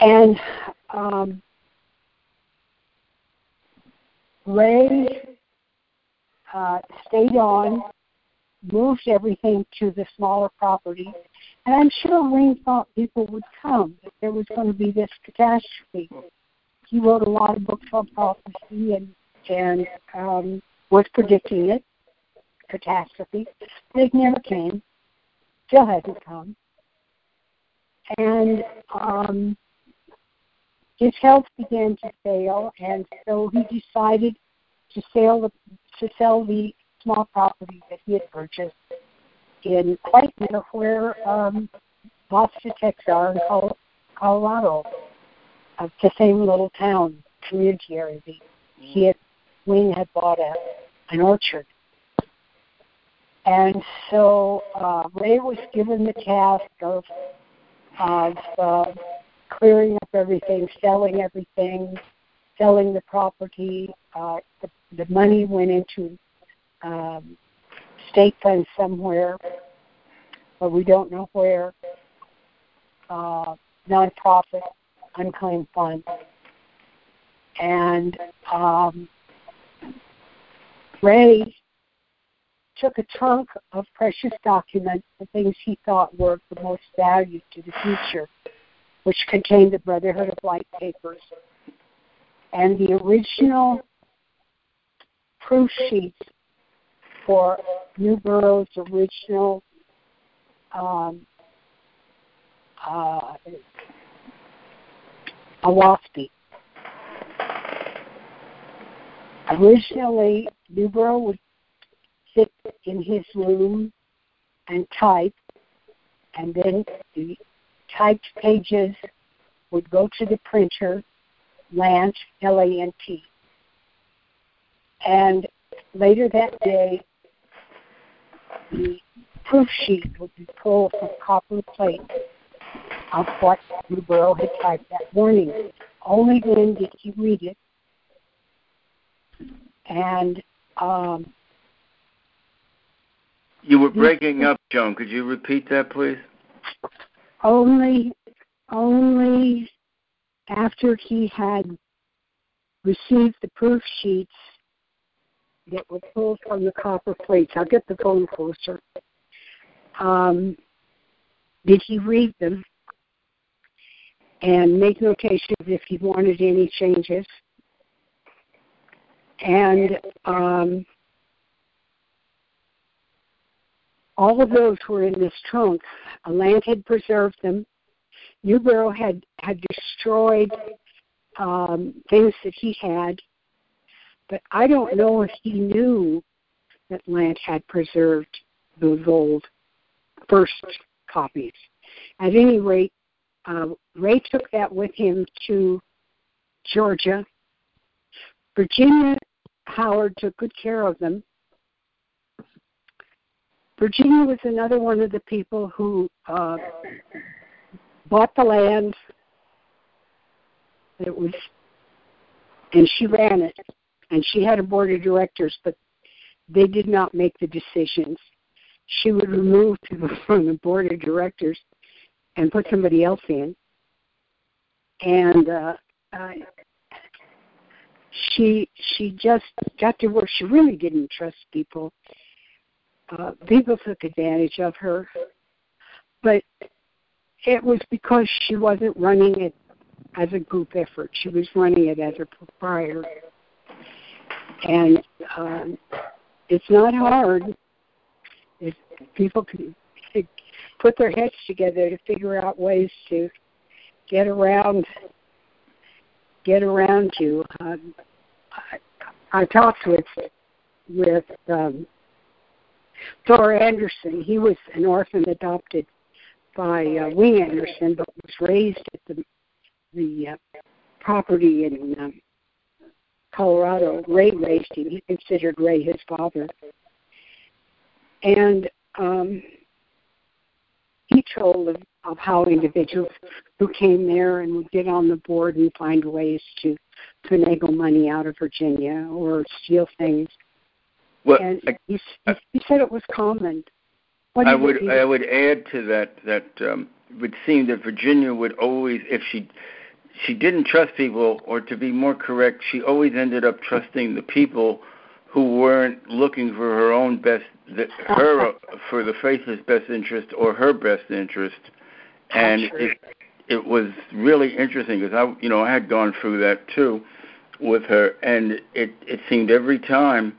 And um, Ray uh, stayed on, moved everything to the smaller property, and I'm sure Ray thought people would come, that there was going to be this catastrophe. He wrote a lot of books on prophecy and and um, was predicting it, catastrophe. It never came, still hasn't come, and um, his health began to fail, and so he decided to sell the to sell the small property that he had purchased in quite near where um, Boston, Texas, in Colorado, of the same little town community area. He had Wing had bought a an orchard, and so uh, Ray was given the task of of uh, clearing up everything, selling everything, selling the property. Uh, the, the money went into um, state funds somewhere, but we don't know where. Uh, nonprofit, unclaimed funds, and um, Ray took a trunk of precious documents, the things he thought were the most valued to the future, which contained the Brotherhood of Light papers. And the original proof sheets for Newbrough's original um, uh. Originally, Newbrough would sit in his room and type, and then the typed pages would go to the printer, Lant, L-A-N-T. And later that day, the proof sheet would be pulled from copper plate of what Newbrough had typed that morning. Only then did he read it. And um, you were breaking up, Joan. Could you repeat that, please? Only, only after he had received the proof sheets that were pulled from the copper plates. I'll get the phone closer. Um, did he read them and make notations if he wanted any changes? And um, all of those were in this trunk. Lant had preserved them. Newbrough had had destroyed um, things that he had, but I don't know if he knew that Lant had preserved those old first copies. At any rate, uh, Ray took that with him to Georgia. Virginia Howard took good care of them. Virginia was another one of the people who uh, bought the land. It was, and she ran it, and she had a board of directors, but they did not make the decisions. She would remove people *laughs* from the board of directors and put somebody else in. And uh, uh, she she just got to where she really didn't trust people. Uh, people took advantage of her, but it was because she wasn't running it as a group effort. She was running it as a proprietor, and um, it's not hard if people can put their heads together to figure out ways to get around get around you. Um, I, I talked with with um, Thor Anderson. He was an orphan adopted by uh, Wing Anderson, but was raised at the the uh, property in um, Colorado. Ray raised him. He considered Ray his father, and um, he told of, of how individuals who came there and would get on the board and find ways to finagle money out of Virginia or steal things. Well, and I, he, he said it was common. I would I would add to that that um, it would seem that Virginia would always, if she she didn't trust people, or to be more correct, she always ended up trusting the people who weren't looking for her own best, her *laughs* for the faith's best interest or her best interest, and it it was really interesting because I you know I had gone through that too with her, and it it seemed every time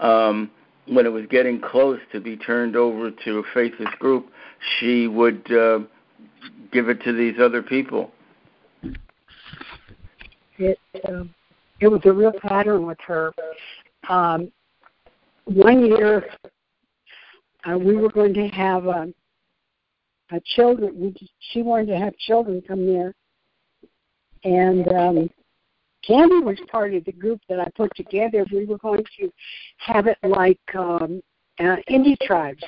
um, when it was getting close to be turned over to a faithist group, she would uh, give it to these other people. It um, it was a real pattern with her. Um, one year, uh, we were going to have a, a children. We, she wanted to have children come there, and um, Candy was part of the group that I put together. We were going to have it like um, uh, Indian tribes,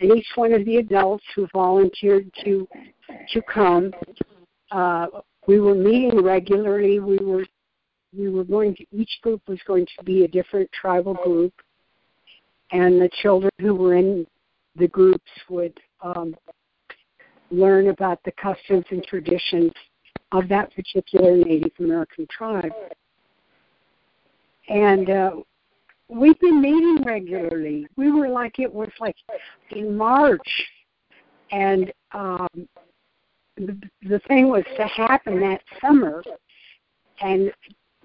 and each one of the adults who volunteered to to come. Uh, we were meeting regularly. We were we were going to each group was going to be a different tribal group and the children who were in the groups would um, learn about the customs and traditions of that particular Native American tribe. And uh, we've been meeting regularly. We were like it was like in March, and um, the, thing was to happen that summer, and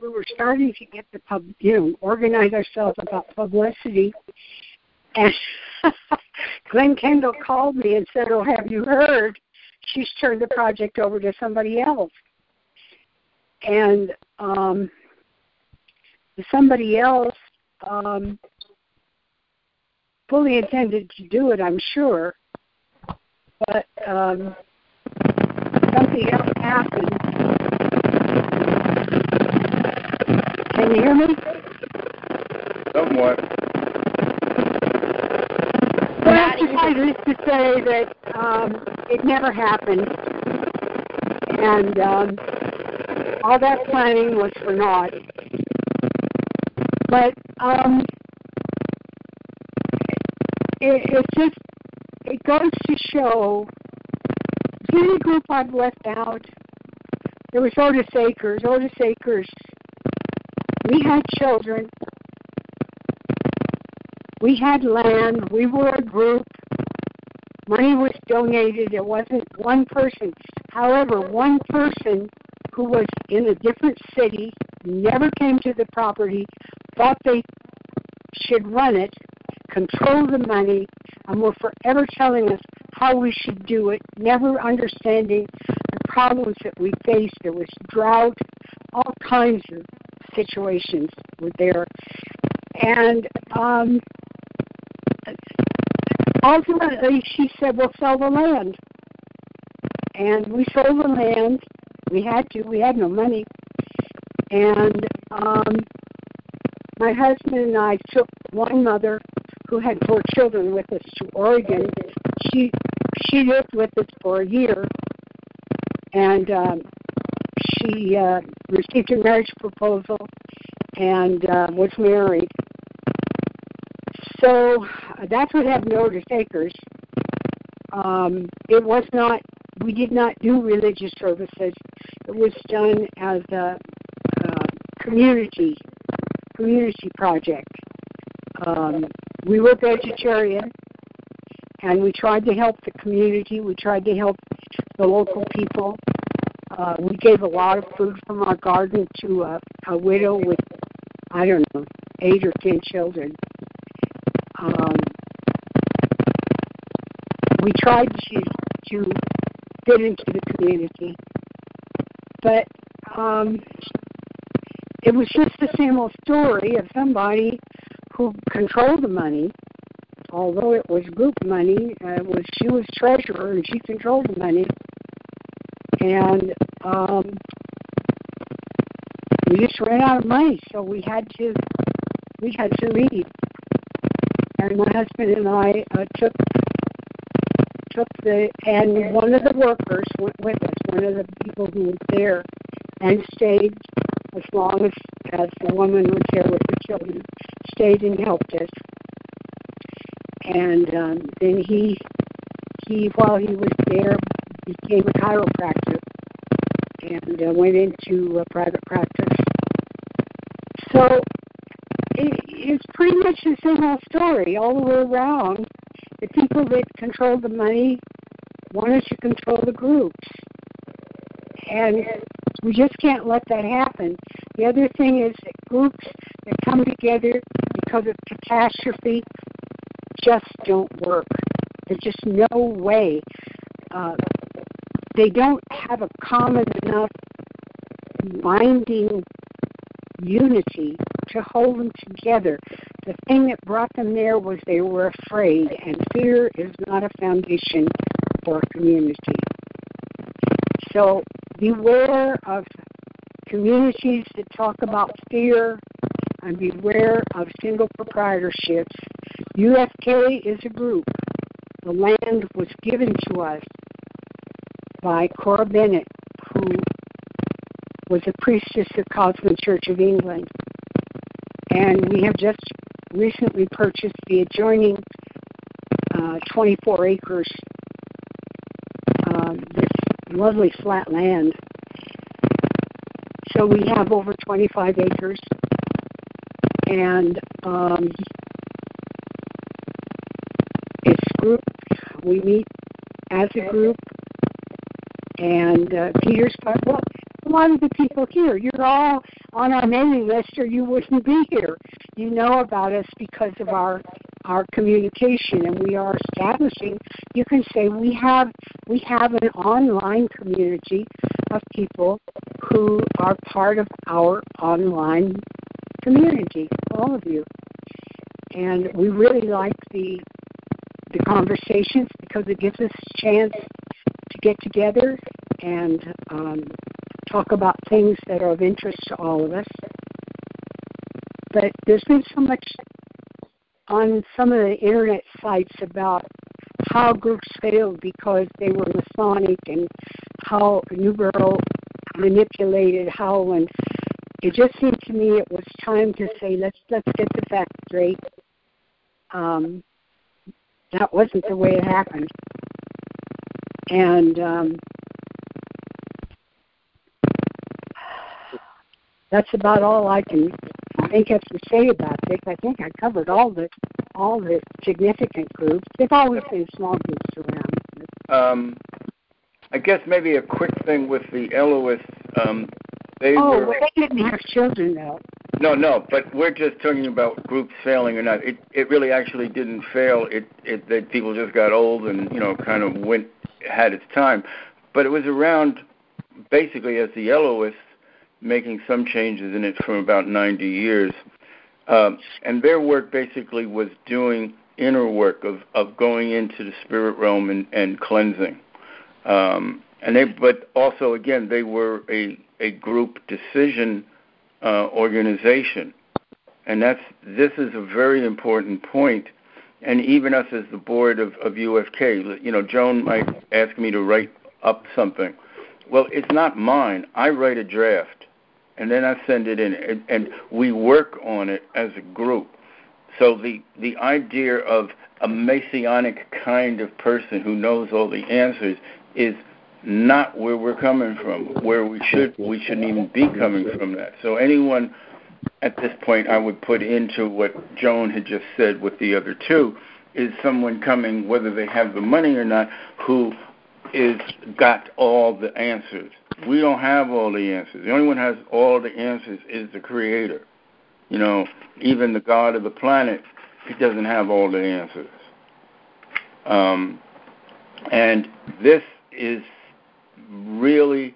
we were starting to get the pub, you know, organize ourselves about publicity. And *laughs* Glenn Kendall called me and said, "Oh, have you heard? She's turned the project over to somebody else." And um, somebody else um, fully intended to do it, I'm sure, but um, something else happened Can you hear me? Somewhat. Well, suffice it to say that um, it never happened, and um, all that planning was for naught. But um, it, it just it goes to show. Only group I've left out. There was Otis Acres. Otis Acres we had children. We had land. We were a group. Money was donated. It wasn't one person. However, one person who was in a different city, never came to the property, thought they should run it, control the money, and were forever telling us how we should do it, never understanding the problems that we faced. There was drought, all kinds of situations were there, and um, ultimately she said, "We'll sell the land," and we sold the land. We had to. We had no money, and um, my husband and I took one mother who had four children with us to Oregon. She she lived with us for a year, and um, she uh, received a marriage proposal and uh, was married. So that's what happened to Acres. Um, it was not. We did not do religious services. It was done as a uh, community community project. Um, we were vegetarian, and we tried to help the community. We tried to help the local people. Uh, we gave a lot of food from our garden to a, a widow with, I don't know, eight or ten children. Um, we tried to to fit into the community, but um, it was just the same old story of somebody who controlled the money. Although it was group money, uh, was she was treasurer and she controlled the money, and um, we just ran out of money, so we had to we had to leave. And my husband and I uh, took took the and one of the workers went with us, one of the people who was there, and stayed as long as, as the woman was there with the children, stayed and helped us. And um, then he he while he was there became a chiropractor and uh, went into uh, private practice. So it, it's pretty much the same old story all the way around. The people that control the money wanted to control the groups. And we just can't let that happen. The other thing is that groups that come together because of catastrophe just don't work. There's just no way. Uh, they don't have a common enough binding unity to hold them together. The thing that brought them there was they were afraid, and fear is not a foundation for a community. So beware of communities that talk about fear and beware of single proprietorships. UFK is a group. The land was given to us by Cora Bennett, who was a priestess of Kosmon Church of England. And we have just recently purchased the adjoining uh, 24 acres, uh, this lovely flat land. So we have over 25 acres. And um, it's group. We meet as a group. And uh, Peter's well, a lot of the people here, you're all on our mailing list, or you wouldn't be here. You know about us because of our our communication, and we are establishing. You can say we have we have an online community of people who are part of our online community, all of you. And we really like the the conversations because it gives us a chance to get together and um, talk about things that are of interest to all of us. But there's been so much on some of the internet sites about how groups failed because they were Masonic and how New manipulated how and it just seemed to me it was time to say let's let's get the facts straight. Um, that wasn't the way it happened. And um, that's about all I can think of to say about this. I think I covered all the all the significant groups. There've always been small groups around. Um, I guess maybe a quick thing with the Eloists. Um, they oh, were well, they didn't have children though. no, no, but we're just talking about groups failing or not. It it really actually didn't fail. It it that people just got old and you know kind of went had its time, but it was around basically as the Eloists making some changes in it for about 90 years. Um, and their work basically was doing inner work of, of going into the spirit realm and, and cleansing. Um, and they, but also again, they were a, a group decision uh, organization, and that's this is a very important point. And even us as the board of, of UFK, you know, Joan might ask me to write up something. Well, it's not mine. I write a draft, and then I send it in, and, and we work on it as a group. So the the idea of a messianic kind of person who knows all the answers is not where we're coming from. Where we should we shouldn't even be coming from that. So anyone at this point I would put into what Joan had just said with the other two is someone coming whether they have the money or not who is got all the answers. We don't have all the answers. The only one has all the answers is the creator. You know, even the God of the planet, he doesn't have all the answers. Um, and this is really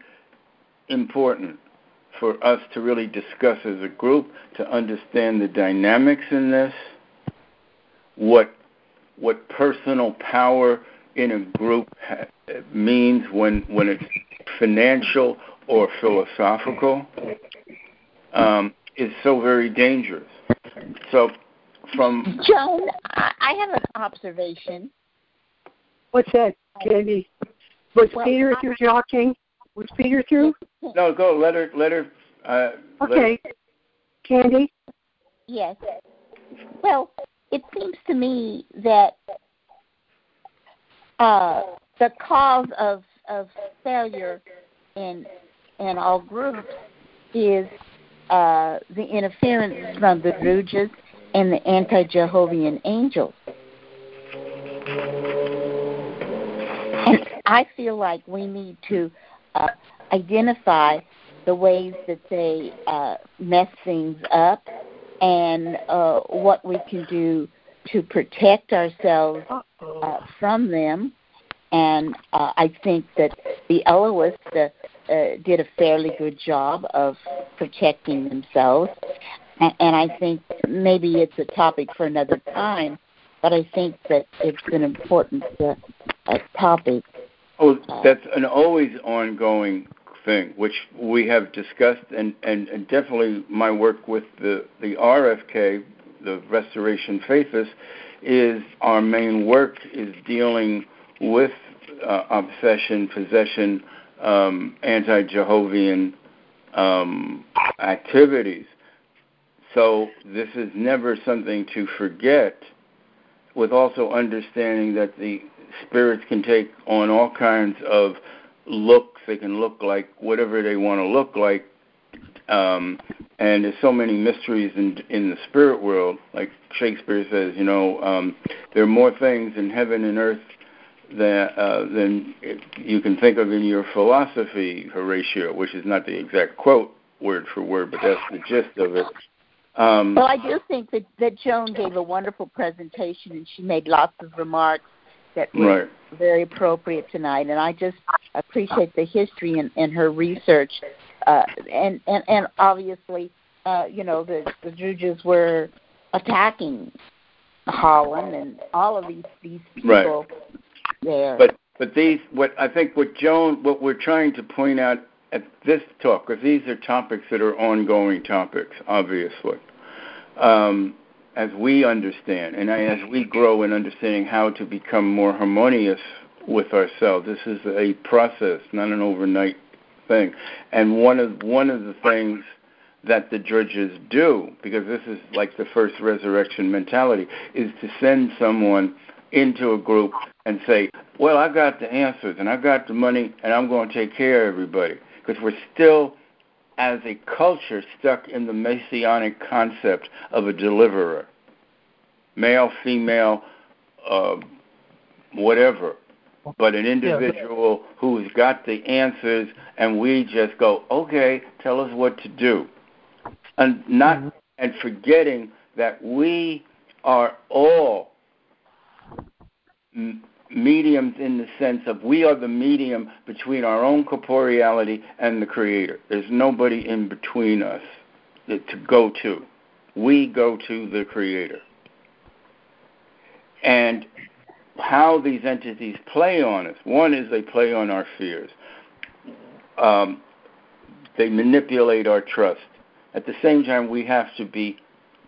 important for us to really discuss as a group to understand the dynamics in this, what what personal power in a group ha- means when when it's financial or philosophical um, is so very dangerous. So, from Joan, I have an observation. What's that, Candy? Was Well, Peter through talking? Was Peter through? no, go let her let her. Uh, let her- Okay. Candy? Yes. Well, it seems to me that uh, the cause of of failure in in all groups is uh, the interference from the drujas and the anti-Jehovian angels. And I feel like we need to uh, identify the ways that they uh, mess things up and uh, what we can do to protect ourselves uh, from them. And uh, I think that the Eloists uh, uh, did a fairly good job of protecting themselves. And, and I think maybe it's a topic for another time, but I think that it's an important uh, uh, topic. Oh, that's an always ongoing thing, which we have discussed, and, and, and definitely my work with the, the RFK, the Restoration Faithists, is our main work is dealing with uh, obsession, possession, um, anti-Jehovian um, activities. So this is never something to forget, with also understanding that the spirits can take on all kinds of looks. They can look like whatever they want to look like. Um, and there's so many mysteries in in the spirit world. Like Shakespeare says, you know, um, there are more things in heaven and earth than uh, than you can think of in your philosophy, Horatio, which is not the exact quote word for word, but that's the gist of it. Um, Well, I do think that, that Joan gave a wonderful presentation and she made lots of remarks that were right. very appropriate tonight. And I just appreciate the history and, and her research. Uh, and, and, and obviously, uh, you know, the, the drujas were attacking Howland and all of these, these Right. people there. But but these what I think what Joan what we're trying to point out at this talk because these are topics that are ongoing topics, obviously. Um, as we understand and as we grow in understanding how to become more harmonious with ourselves, this is a process, not an overnight thing. And one of one of the things that the drujas do, because this is like the first resurrection mentality, is to send someone into a group and say, "Well, I got the answers and I got the money and I'm going to take care of everybody," because we're still, as a culture, stuck in the messianic concept of a deliverer, male, female, uh, whatever, but an individual who's got the answers, and we just go, "Okay, tell us what to do," and not and forgetting that we are all mediums in the sense of we are the medium between our own corporeality and the Creator. There's nobody in between us to go to. We go to the Creator. And how these entities play on us. One is they play on our fears. Um, they manipulate our trust. At the same time, we have to be,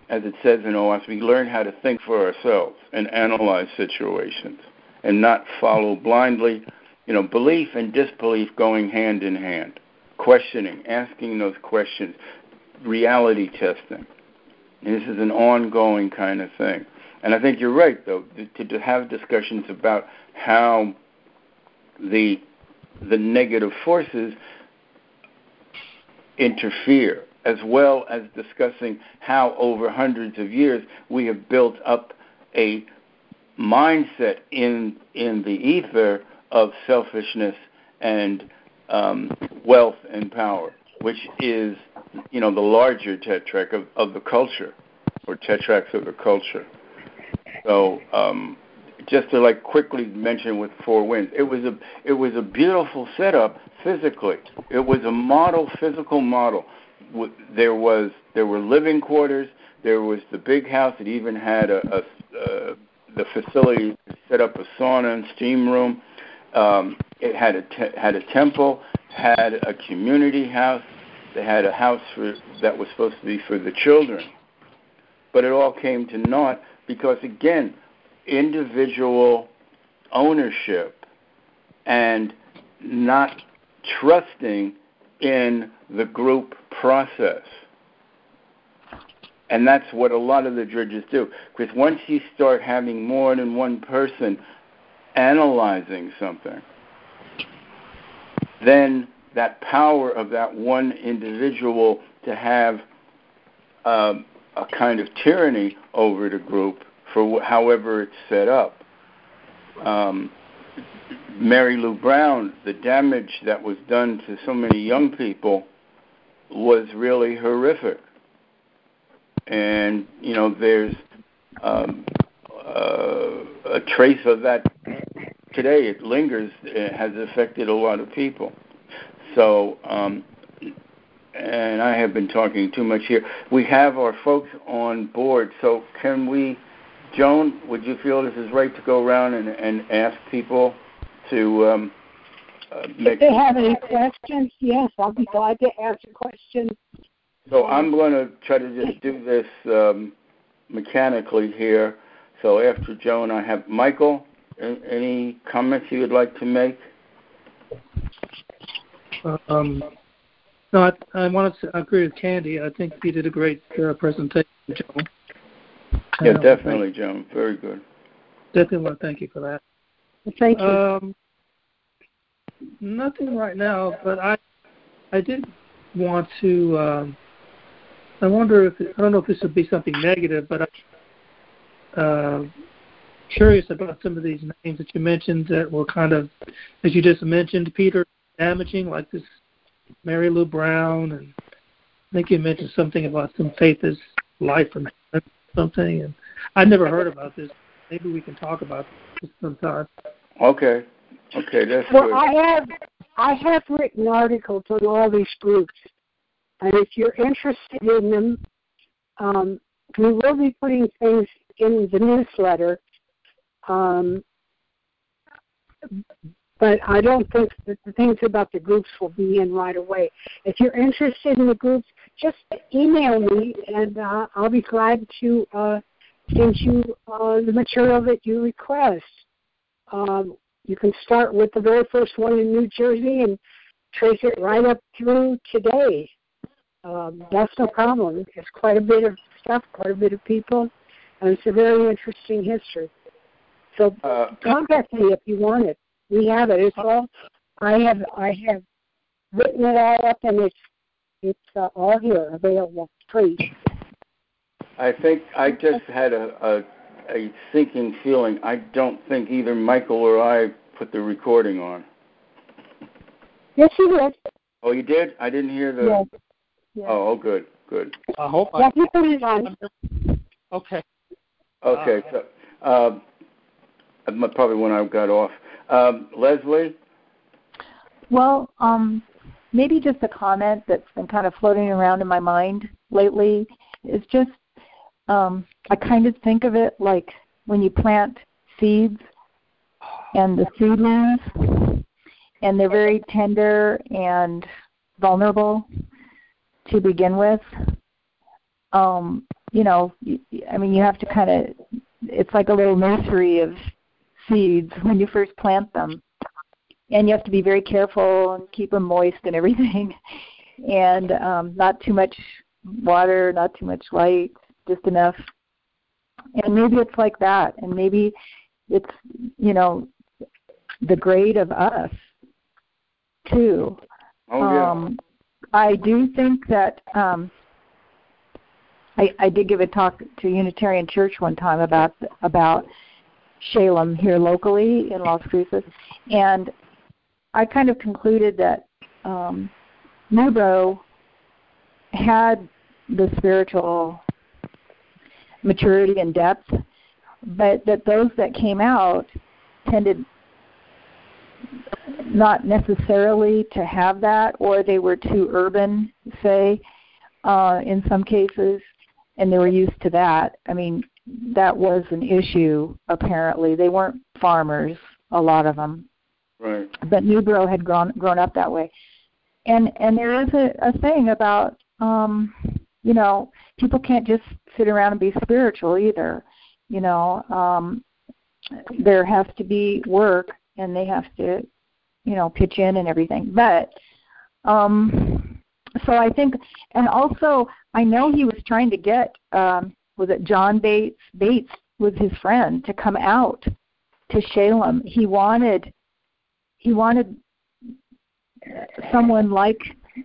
as it says in OS, we learn how to think for ourselves and analyze situations and not follow blindly. You know, belief and disbelief going hand in hand. Questioning, asking those questions, reality testing. And this is an ongoing kind of thing. And I think you're right, though, to, to have discussions about how the the negative forces interfere, as well as discussing how over hundreds of years we have built up a mindset in in the ether of selfishness and um, wealth and power, which is you know the larger tetract of, of the culture or tetracts of the culture. So um, just to like quickly mention with Four Winds, it was a it was a beautiful setup physically. It was a model, physical model. There was there were living quarters. There was the big house. It even had a, a, a the facility set up a sauna and steam room. Um, it had a te- had a temple, had a community house. They had a house for that was supposed to be for the children, but it all came to naught because again, individual ownership and not trusting in the group process. And that's what a lot of the drujas do. Because once you start having more than one person analyzing something, then that power of that one individual to have um, a kind of tyranny over the group for however it's set up. Um, Mary Lou Brown, the damage that was done to so many young people was really horrific. And, you know, there's um, uh, a trace of that today. It lingers, it has affected a lot of people. So, um, and I have been talking too much here. We have our folks on board, so can we, Joan, would you feel this is right to go around and, and ask people to um, uh, If they have any questions, yes, I'll be glad to answer questions. So I'm going to try to just do this um, mechanically here. So after Joan, I have Michael. Any comments you would like to make? Um, no, I, I wanted to agree with Candy. I think you did a great uh, presentation, Joan. Yeah, uh, definitely, Joan. Very good. Definitely want to thank you for that. Thank you. Um, nothing right now, but I I did want to. Um, I wonder if I don't know if this would be something negative, but I'm uh, curious about some of these names that you mentioned that were kind of, as you just mentioned, Peter damaging, like this Mary Lou Brown, and I think you mentioned something about some faith is life from heaven, something, and I'd never heard about this. Maybe we can talk about this sometime. Okay. Okay, that's well, good. I have I have written articles on all these groups, and if you're interested in them, um, we will be putting things in the newsletter. Um, but I don't think that the things about the groups will be in right away. If you're interested in the groups, just email me, and uh, I'll be glad to uh, send you uh, the material that you request. Um, you can start with the very first one in New Jersey and trace it right up through today. Um, that's no problem. It's quite a bit of stuff, quite a bit of people, and it's a very interesting history. So uh, contact me if you want it. We have it. It's all I have. I have written it all up, and it's it's uh, all here available free. I think I just had a, a a sinking feeling. I don't think either Michael or I put the recording on. Yes, you did. Oh, you did? I didn't hear the. Yes. Yes. Oh, oh, good, good. I hope. Yeah, I... you put it on. Okay. Okay. Uh, so, uh, probably when I got off. Um, Leslie. Well, um, maybe just a comment that's been kind of floating around in my mind lately is just um, I kind of think of it like when you plant seeds and the seedlings, and they're very tender and vulnerable to begin with. Um, you know, I mean, you have to kind of, it's like a little nursery of seeds when you first plant them. And you have to be very careful and keep them moist and everything. *laughs* and um, not too much water, not too much light, just enough. And maybe it's like that. And maybe it's, you know, the grade of us, too. Oh, yeah. Um, I do think that um, I, I did give a talk to Unitarian Church one time about about Shalam here locally in Las Cruces, and I kind of concluded that um, Newbrough had the spiritual maturity and depth, but that those that came out tended not necessarily to have that, or they were too urban, say, uh, in some cases, and they were used to that. I mean, that was an issue apparently. They weren't farmers, a lot of them. Right. But Newbrough had grown grown up that way. And and there is a, a thing about um you know, people can't just sit around and be spiritual either. You know, um there has to be work and they have to, you know, pitch in and everything. But um so I think and also I know he was trying to get um was it John Bates Bates was his friend to come out to Shalam. He wanted he wanted someone like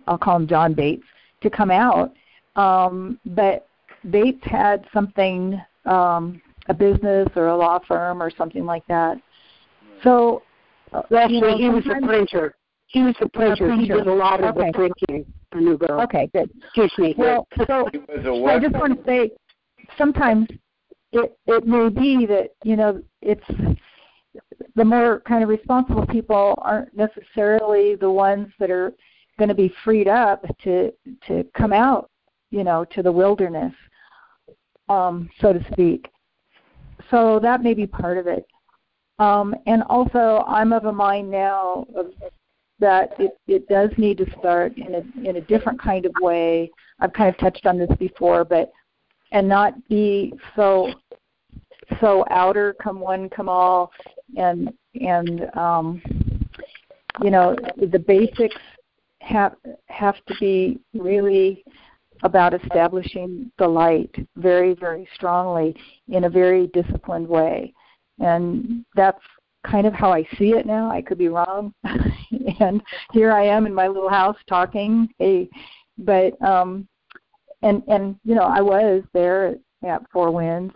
I'll call him John Bates to come out. Um, but Bates had something um a business or a law firm or something like that. So uh, actually you know, he was a printer. He was a printer. He printer. did a lot of Okay. the printing for Newbrough. Okay, good. Excuse me. Well, *laughs* He a So I just want to say, sometimes it it may be that you know it's the more kind of responsible people aren't necessarily the ones that are going to be freed up to to come out, you know, to the wilderness, um, so to speak. So that may be part of it. Um, and also, I'm of a mind now of that it, it does need to start in a in a different kind of way. I've kind of touched on this before, but and not be so so outer come one come all and and um you know the basics have have to be really about establishing the light very very strongly in a very disciplined way and that's kind of how I see it now. I could be wrong. *laughs* and here I am in my little house talking. Hey, but um and and you know, I was there at Four Winds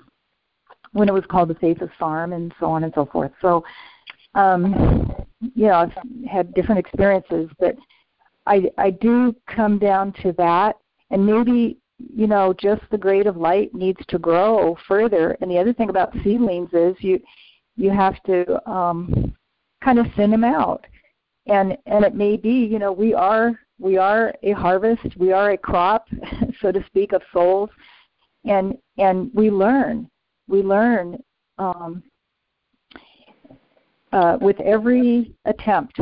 when it was called the Safest Farm and so on and so forth. So um you know, I've had different experiences, but I I do come down to that and maybe you know just the grade of light needs to grow further. And the other thing about seedlings is you you have to um kind of send them out. And and it may be you know we are we are a harvest we are a crop *laughs* so to speak of souls. And and we learn we learn um uh with every attempt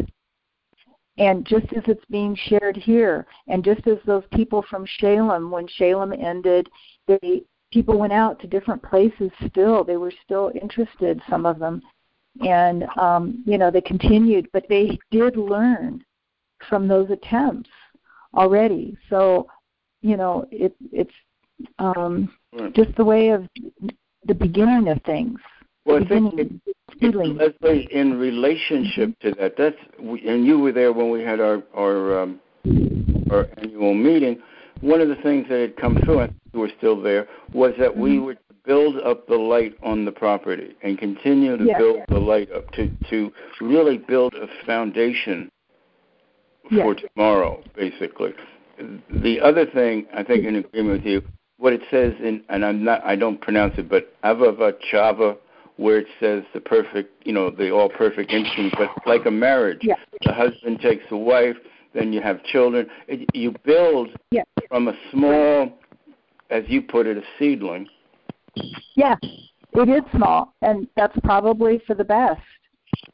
and just as it's being shared here, and just as those people from Shalam, when Shalam ended, they people went out to different places still. They were still interested, some of them. And um, you know, they continued, but they did learn from those attempts already. So, you know, it it's um just the way of the beginning of things. Well, I think it, seedlings. Leslie, in relationship to that, that's and you were there when we had our our um, our annual meeting. One of the things that had come through, and you were still there, was that we were to build up the light on the property and continue to Yes. build the light up to to really build a foundation for tomorrow, basically. The other thing, I think, in agreement with you, what it says in, and I'm not, I don't pronounce it, but Avava Chava, where it says the perfect, you know, the all perfect instinct, but like a marriage, Yeah. the husband takes the wife, then you have children. It, you build Yeah. from a small, as you put it, a seedling. Yeah, it is small, and that's probably for the best.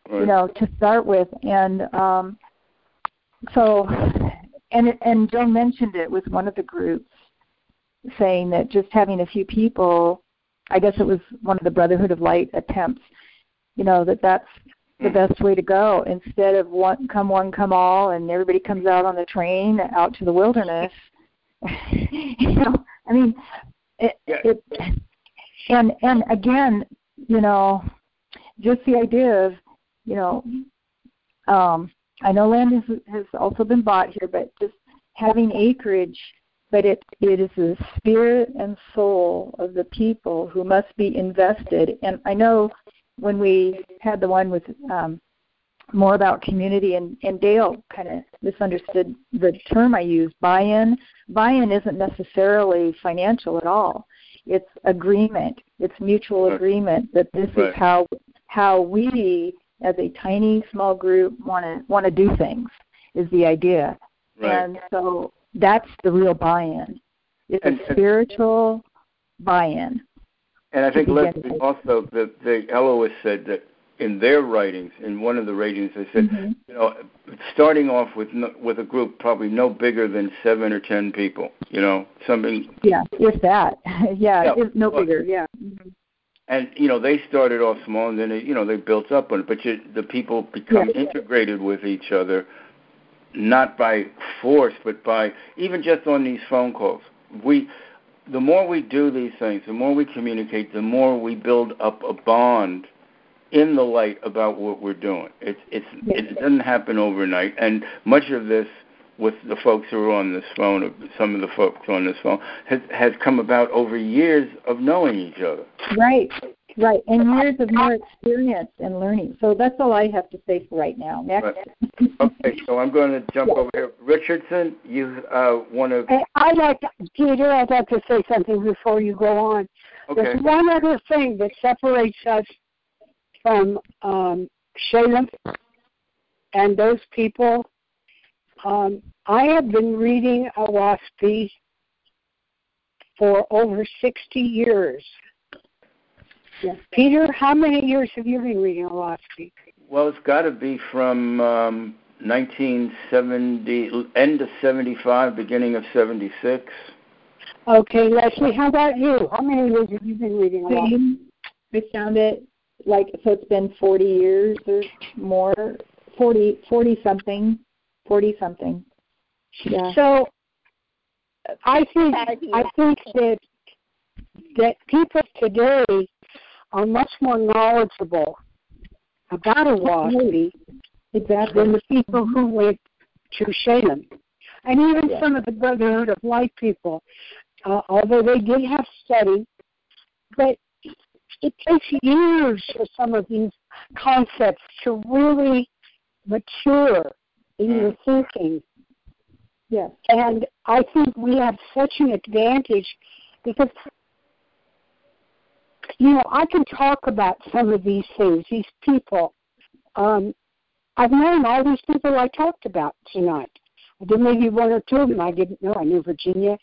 Right? you know to start with and um so and and Joe mentioned it with one of the groups saying that just having a few people I guess it was one of the Brotherhood of Light attempts you know that that's the Mm. best way to go instead of one come one come all and everybody comes out on the train out to the wilderness *laughs* you know I mean it, Yeah. it and and again you know just the idea of you know um I know land has, has also been bought here, but just having acreage, but it it is the spirit and soul of the people who must be invested. And I know when we had the one with um, more about community, and, and Dale kind of misunderstood the term I used. Buy-in. Buy-in isn't necessarily financial at all. It's agreement. It's mutual Right. agreement that this Right. is how how we as a tiny small group want to want to do things is the idea Right. and so that's the real buy-in. It's And- a spiritual buy-in And I think Leslie also the the Eloists said that in their writings, in one of the ratings, they said, Mhm. you know, starting off with no, with a group probably no bigger than seven or ten people, you know, something, yeah if that. *laughs* Yeah, Yeah, it's no well- bigger yeah. and you know they started off small and then they, you know they built up on it, but you, the people become Yeah. integrated with each other, not by force, but by even just on these phone calls. We the more we do these things, the more we communicate, the more we build up a bond in the light about what we're doing. It's it's it doesn't happen overnight, and much of this with the folks who are on this phone, or some of the folks on this phone, has has come about over years of knowing each other. right right and years of more experience and learning so that's all i have to say for right now next Okay, so I'm going to jump Yeah. over here. Richardson, you uh, want to? I- I'd like Peter, I'd like to say something before you go on. Okay, There's one other thing that separates us from um, Shalam and those people. Um, I have been reading Oahspe for over 60 years. Yes. Peter, how many years have you been reading Oahspe? well, it's got to be from um, 1970, end of 75, beginning of 76. Okay, Leslie, how about you? How many years have you been reading Oahspe? Same. I found it like so it's been 40 years or more 40 40 something 40 something yeah So I think I think that that people today are much more knowledgeable about Oahspe exactly than the people who went to Shalam. And even Yeah. some of the Brotherhood of Light people, uh, although they did have study, but it takes years for some of these concepts to really mature in your thinking. yes And I think we have such an advantage because, you know, I can talk about some of these things, these people. Um, I've known all these people I talked about tonight. There may be one or two of them I didn't know. I knew Virginia.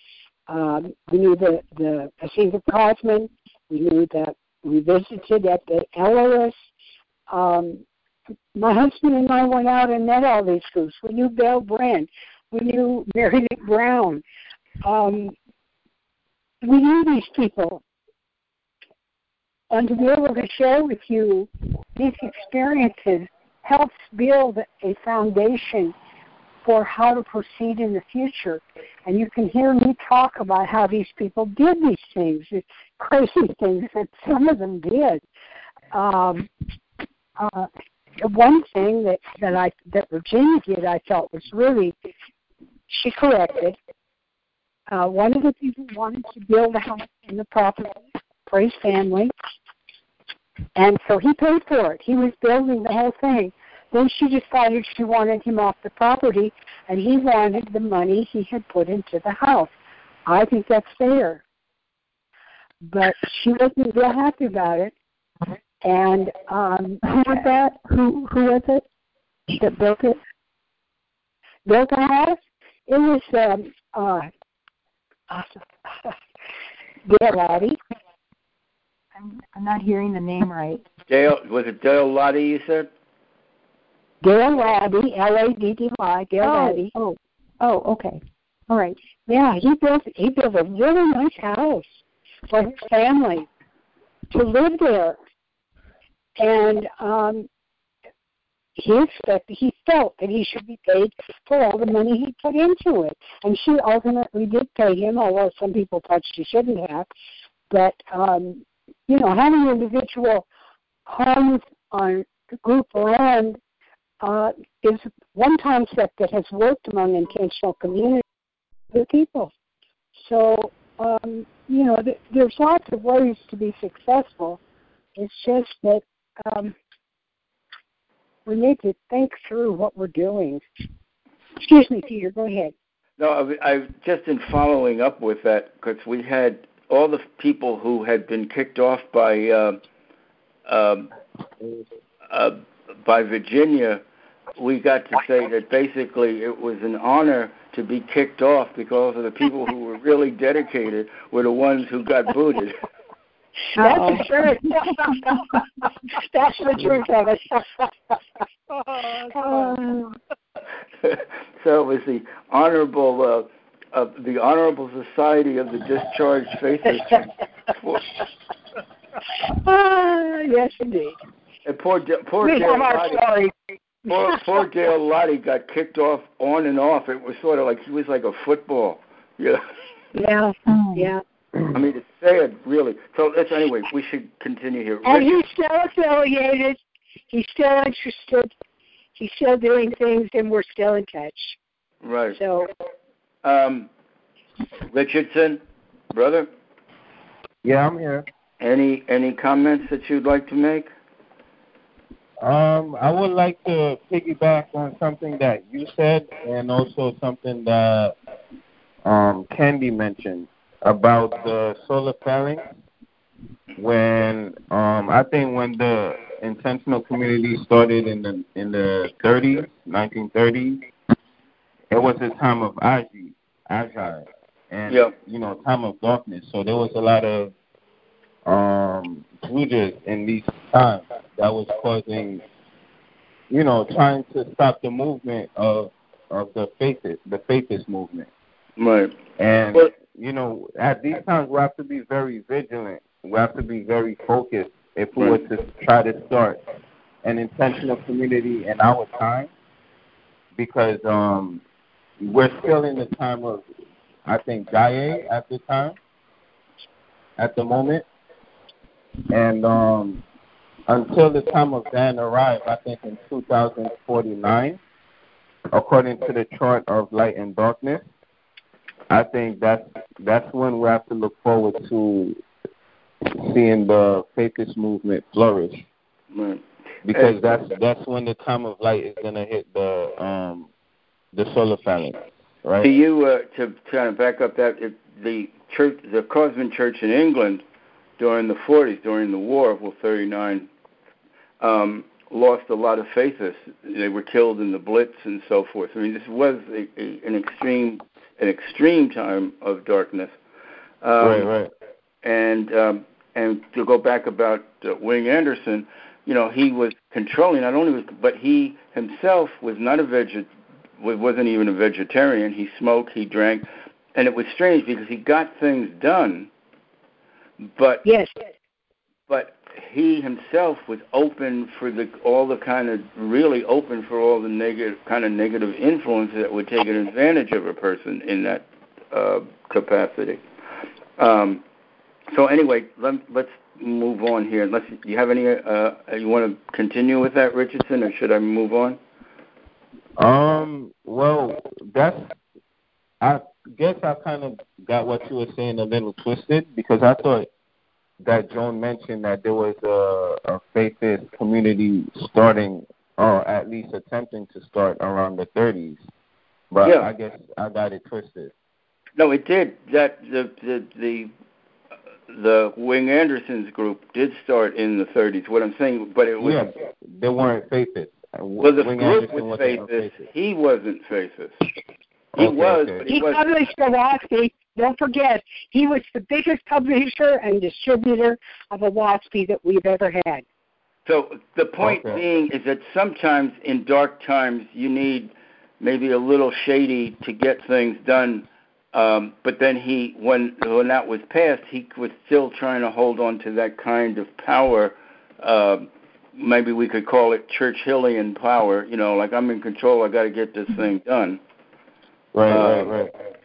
Um, we knew the the Asinga Cosman. We knew that we visited at the Elois. Um, my husband and I went out and met all these groups. We knew Belle Brand. We knew Mary Brown. Um, we knew these people. And to be able to share with you these experiences helps build a foundation for how to proceed in the future. And you can hear me talk about how these people did these things, these crazy *laughs* things that some of them did. Um, uh, one thing that that I that Virginia did, I felt was really she corrected. Uh, one of the people wanted to build a house in the property for his family, and so he paid for it. He was building the whole thing. Then she decided she wanted him off the property, and he wanted the money he had put into the house. I think that's fair. But she wasn't real happy about it. And um, who was that? Who who was it that built it? Built the house? It was um, uh, *laughs* uh, Lottie. I'm, I'm not hearing the name right. Dale was it Dale Lottie? You said. Dale Laddy, L A D D Y, Dale oh, Laddy. Oh, oh, okay. All right. Yeah, he built he built a really nice house for his family to live there. And um he expected he felt that he should be paid for all the money he put into it. And she ultimately did pay him, although some people thought she shouldn't have. But um, you know, having individual homes on group land uh, is one concept that has worked among intentional community people. So, um, you know, th- there's lots of ways to be successful. It's just that um, we need to think through what we're doing. Excuse me, Peter. Go ahead. No, I, I've just in following up with that because we had all the people who had been kicked off by uh, uh, uh, by Virginia. We got to say that basically it was an honor to be kicked off because of the people who were really dedicated were the ones who got booted. *laughs* That's the truth. *laughs* That's the truth of it. Oh, *laughs* so it was the honorable uh, uh, the honorable society of the discharged faithers. *laughs* Ah, yes, indeed. and poor poor We Dale have Lottie, story. poor, poor Dale Lottie got kicked off on and off. It was sort of like he was like a football. *laughs* Yeah. Yeah, Oh. yeah. I mean, it's sad, really. So let's anyway. We should continue here. And Richard, he's still affiliated. He's still interested. He's still doing things, and we're still in touch. right. So, Um, Richardson, brother, Yeah, I'm here. any any comments that you'd like to make? Um, I would like to piggyback on something that you said, and also something that um, Candy mentioned about the solar phalanx. When um, I think when the intentional community started in the in the 30s, 1930s, it was a time of Agi, Agi, and Yeah. you know, time of darkness. So there was a lot of um Judas in these times that was causing you know, trying to stop the movement of of the faithist the faithist movement. Right. And Well- you know, at these times we have to be very vigilant. We have to be very focused if we Right. were to try to start an intentional community in our time because um we're still in the time of I think Gaye at the time at the moment. And um until the time of Dan arrived, I think in 2049, according to the chart of light and darkness, I think that's that's when we have to look forward to seeing the faithist movement flourish Right. because that's that's when the time of light is gonna hit the um the solar phalanx, right? To you, uh, to kind of back up that it, the church, the Kosmon Church in England, during the 40s, during the war, well, 39, um, lost a lot of faithists. They were killed in the Blitz and so forth. I mean, this was a, a, an extreme, an extreme time of darkness. Um, right, right. and um, and to go back about uh, Wing Anderson, you know, he was controlling not only was, but he himself was not a veget, wasn't even a vegetarian. He smoked, he drank, and it was strange because he got things done, but yes, but he himself was open for the all the kind of really open for all the negative kind of negative influence that would take an advantage of a person in that uh, capacity. Um, so anyway, let, let's move on here. Unless you have any, uh, you want to continue with that, Richardson, or should I move on? Um, well, that's I guess I kind of got what you were saying a little twisted because I thought that Joan mentioned that there was a, a faithist community starting, or at least attempting to start around the 30s. But Yeah. I guess I got it twisted. No, it did. That the the the the Wing Anderson's group did start in the 30s. What I'm saying, but it was yeah, they weren't faithists. Well, the Wing group Anderson was wasn't faithist. faithist. He wasn't faithist. He Okay, was, okay. but He he was. published Oahspe. Don't forget, he was the biggest publisher and distributor of Oahspe that we've ever had. So the point Okay. being is that sometimes in dark times you need maybe a little shady to get things done. Um, but then he, when when that was passed, he was still trying to hold on to that kind of power. Uh, maybe we could call it Churchillian power. You know, like I'm in control. I got to get this thing done. Right, Uh, right, right.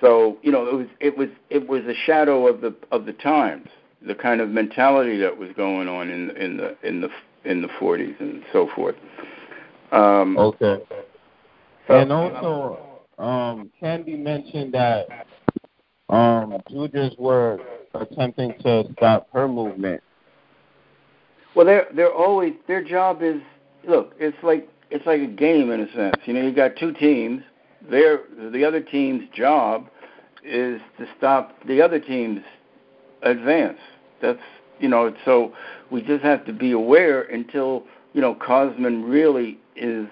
So you know, it was it was it was a shadow of the of the times, the kind of mentality that was going on in in the in the in the 40s and so forth. Um, Okay. so- And also, um, Candy mentioned that um, drujas were attempting to stop her movement. Well, they're they're always their job is look. It's like it's like a game in a sense. You know, you got two teams. Their the other team's job is to stop the other team's advance. That's you know. So we just have to be aware until you know Kosmon really is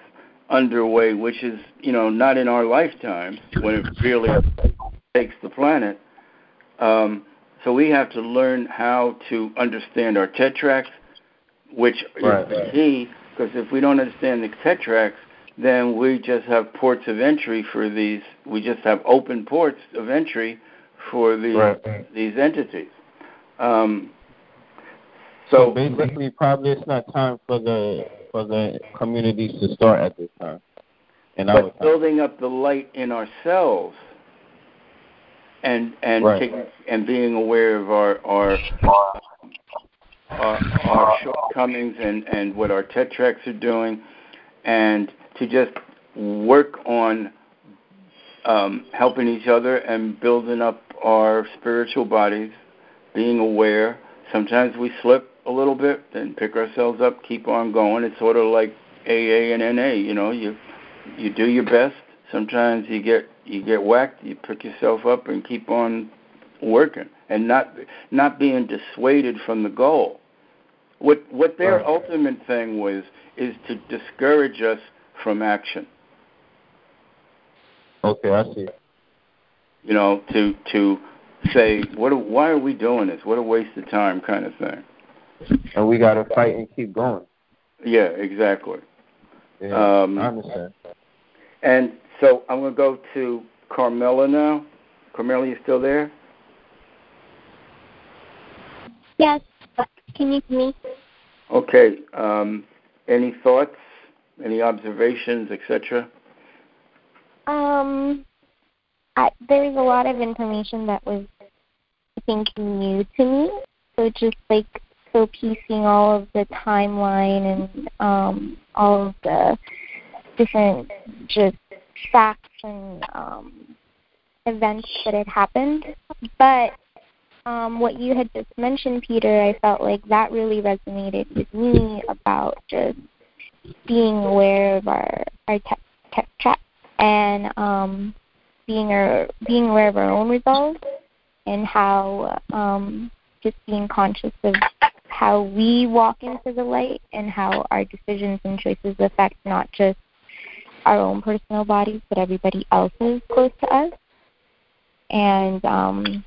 underway, which is you know not in our lifetime when it really takes the planet. Um, so we have to learn how to understand our tetracts, which Right. is the key. Because if we don't understand the tetracts, then we just have ports of entry for these. We just have open ports of entry for these Right. these entities. Um, So so basically, probably it's not time for the for the communities to start at this time. Our but building up the light in ourselves and and Right. taking, and being aware of our our our, our shortcomings and and what our tetracts are doing and to just work on um, helping each other and building up our spiritual bodies being aware sometimes we slip a little bit and pick ourselves up keep on going it's sort of like AA and NA you know you you do your best. Sometimes you get you get whacked. You pick yourself up and keep on working, and not not being dissuaded from the goal. What what their Right. ultimate thing was is to discourage us from action. Okay, I see. You know, to to say what why are we doing this? What a waste of time, kind of thing. And we gotta fight and keep going. Yeah, exactly. Yeah, Um, I understand. And so I'm going to go to Carmela now. Carmela, you still there? Yes. Can you hear me? Okay. Um, any thoughts? Any observations, etc.? Um, I, there's a lot of information that was, I think, new to me. So just like so piecing all of the timeline and um, all of the different just facts and um, events that had happened. But um, what you had just mentioned, Peter, I felt like that really resonated with me about just being aware of our our tech tech track and um, being our being aware of our own resolve and how um, just being conscious of how we walk into the light and how our decisions and choices affect not just our own personal bodies but everybody else's close to us. And um,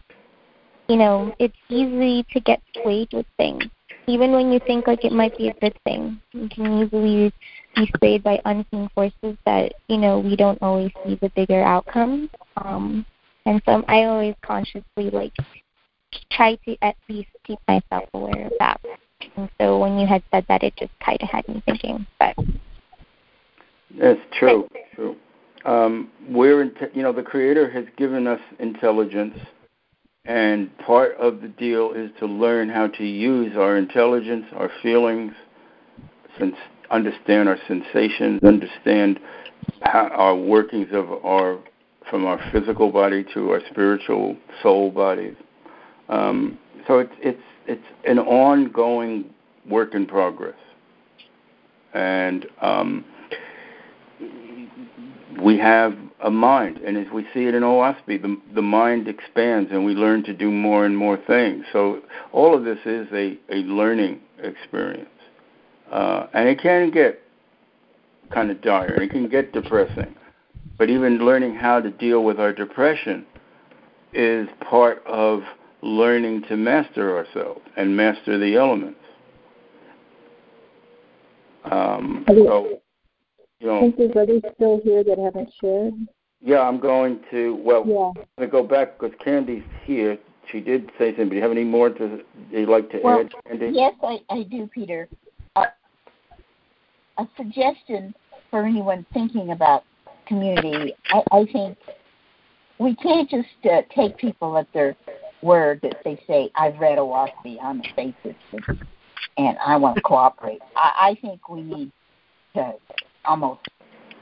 you know, it's easy to get swayed with things. Even when you think like it might be a good thing, you can easily be swayed by unseen forces that you know we don't always see the bigger outcome. Um, and so I always consciously like try to at least keep myself aware of that. And so when you had said that, it just kind of had me thinking. But That's true. True. Um, we're you know the Creator has given us intelligence, and part of the deal is to learn how to use our intelligence, our feelings, understand our sensations, understand how our workings of our from our physical body to our spiritual soul bodies. Um, so it's it's it's an ongoing work in progress, and um, we have a mind, and as we see it in Oahspe, the the mind expands, and we learn to do more and more things. So all of this is a a learning experience, uh, and it can get kind of dire, it can get depressing. But even learning how to deal with our depression is part of learning to master ourselves and master the elements. Um, so, you know, I think there's others still here that haven't shared. yeah, I'm going to. Well, Yeah. I'm going to go back because Candy's here. She did say something. Do you have any more to you'd like to Well, add, Candy? Yes, I, I do, Peter. Uh, a suggestion for anyone thinking about community, I, I think we can't just uh, take people at their word that they say, I've read Oahspe, I'm a faithist, and, and I want to cooperate. I, I think we need to almost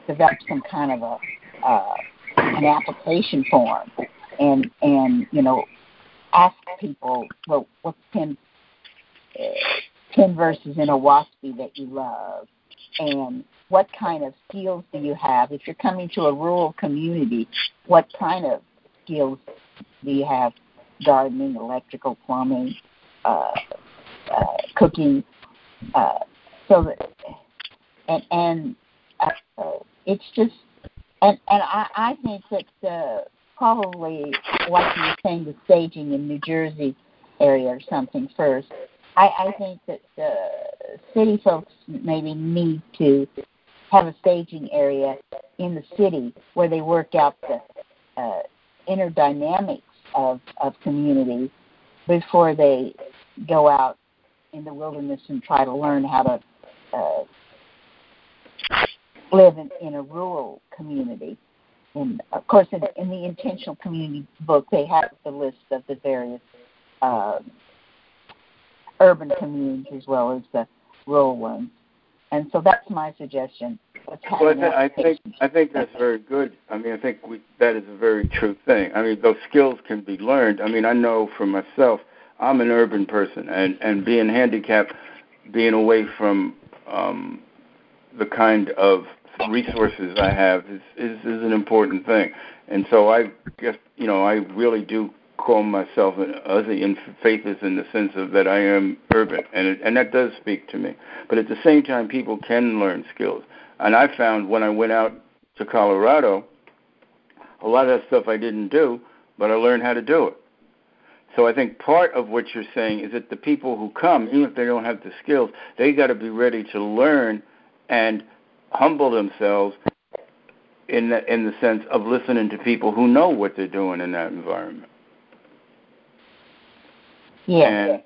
develop some kind of a uh, an application form. And and you know ask people well what's ten uh, verses in Oahspe that you love and what kind of skills do you have? If you're coming to a rural community what kind of skills do you have? Gardening electrical plumbing uh, uh, cooking uh, so that and and uh, it's just and and I, I think that uh, probably like you were saying the staging in New Jersey area or something first. I, I think that the city folks maybe need to have a staging area in the city where they work out the uh, inner dynamics of, of community before they go out in the wilderness and try to learn how to uh, live in, in a rural community. And of course, in, in the intentional community book, they have the list of the various uh, urban communities as well as the rural ones. And so that's my suggestion. Well, I, th- I think. I think that's very good. I mean, I think we, that is a very true thing. I mean, those skills can be learned. I mean, I know for myself, I'm an urban person, and and being handicapped, being away from um, the kind of resources I have is, is is an important thing. And so I guess you know I really do call myself an Aussie in faithist in the sense of that I am urban, and it, and that does speak to me. But at the same time, people can learn skills. And I found when I went out to Colorado, a lot of that stuff I didn't do, but I learned how to do it. So I think part of what you're saying is that the people who come, even if they don't have the skills, they got to be ready to learn and humble themselves in the, in the sense of listening to people who know what they're doing in that environment. Yeah. And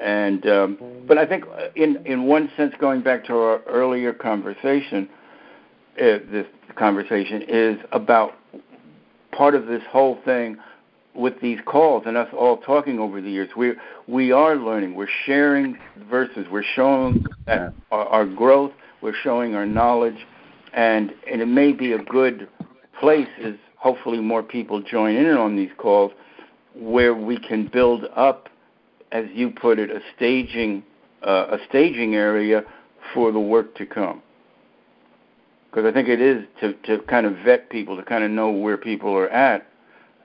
and um, but I think uh, in in one sense, going back to our earlier conversation, uh, this conversation is about part of this whole thing with these calls and us all talking over the years. We we are learning. We're sharing verses. We're showing that our, our growth. We're showing our knowledge, and and it may be a good place is hopefully more people join in on these calls where we can build up as you put it, a staging uh, a staging area for the work to come. Because I think it is to to kind of vet people, to kind of know where people are at,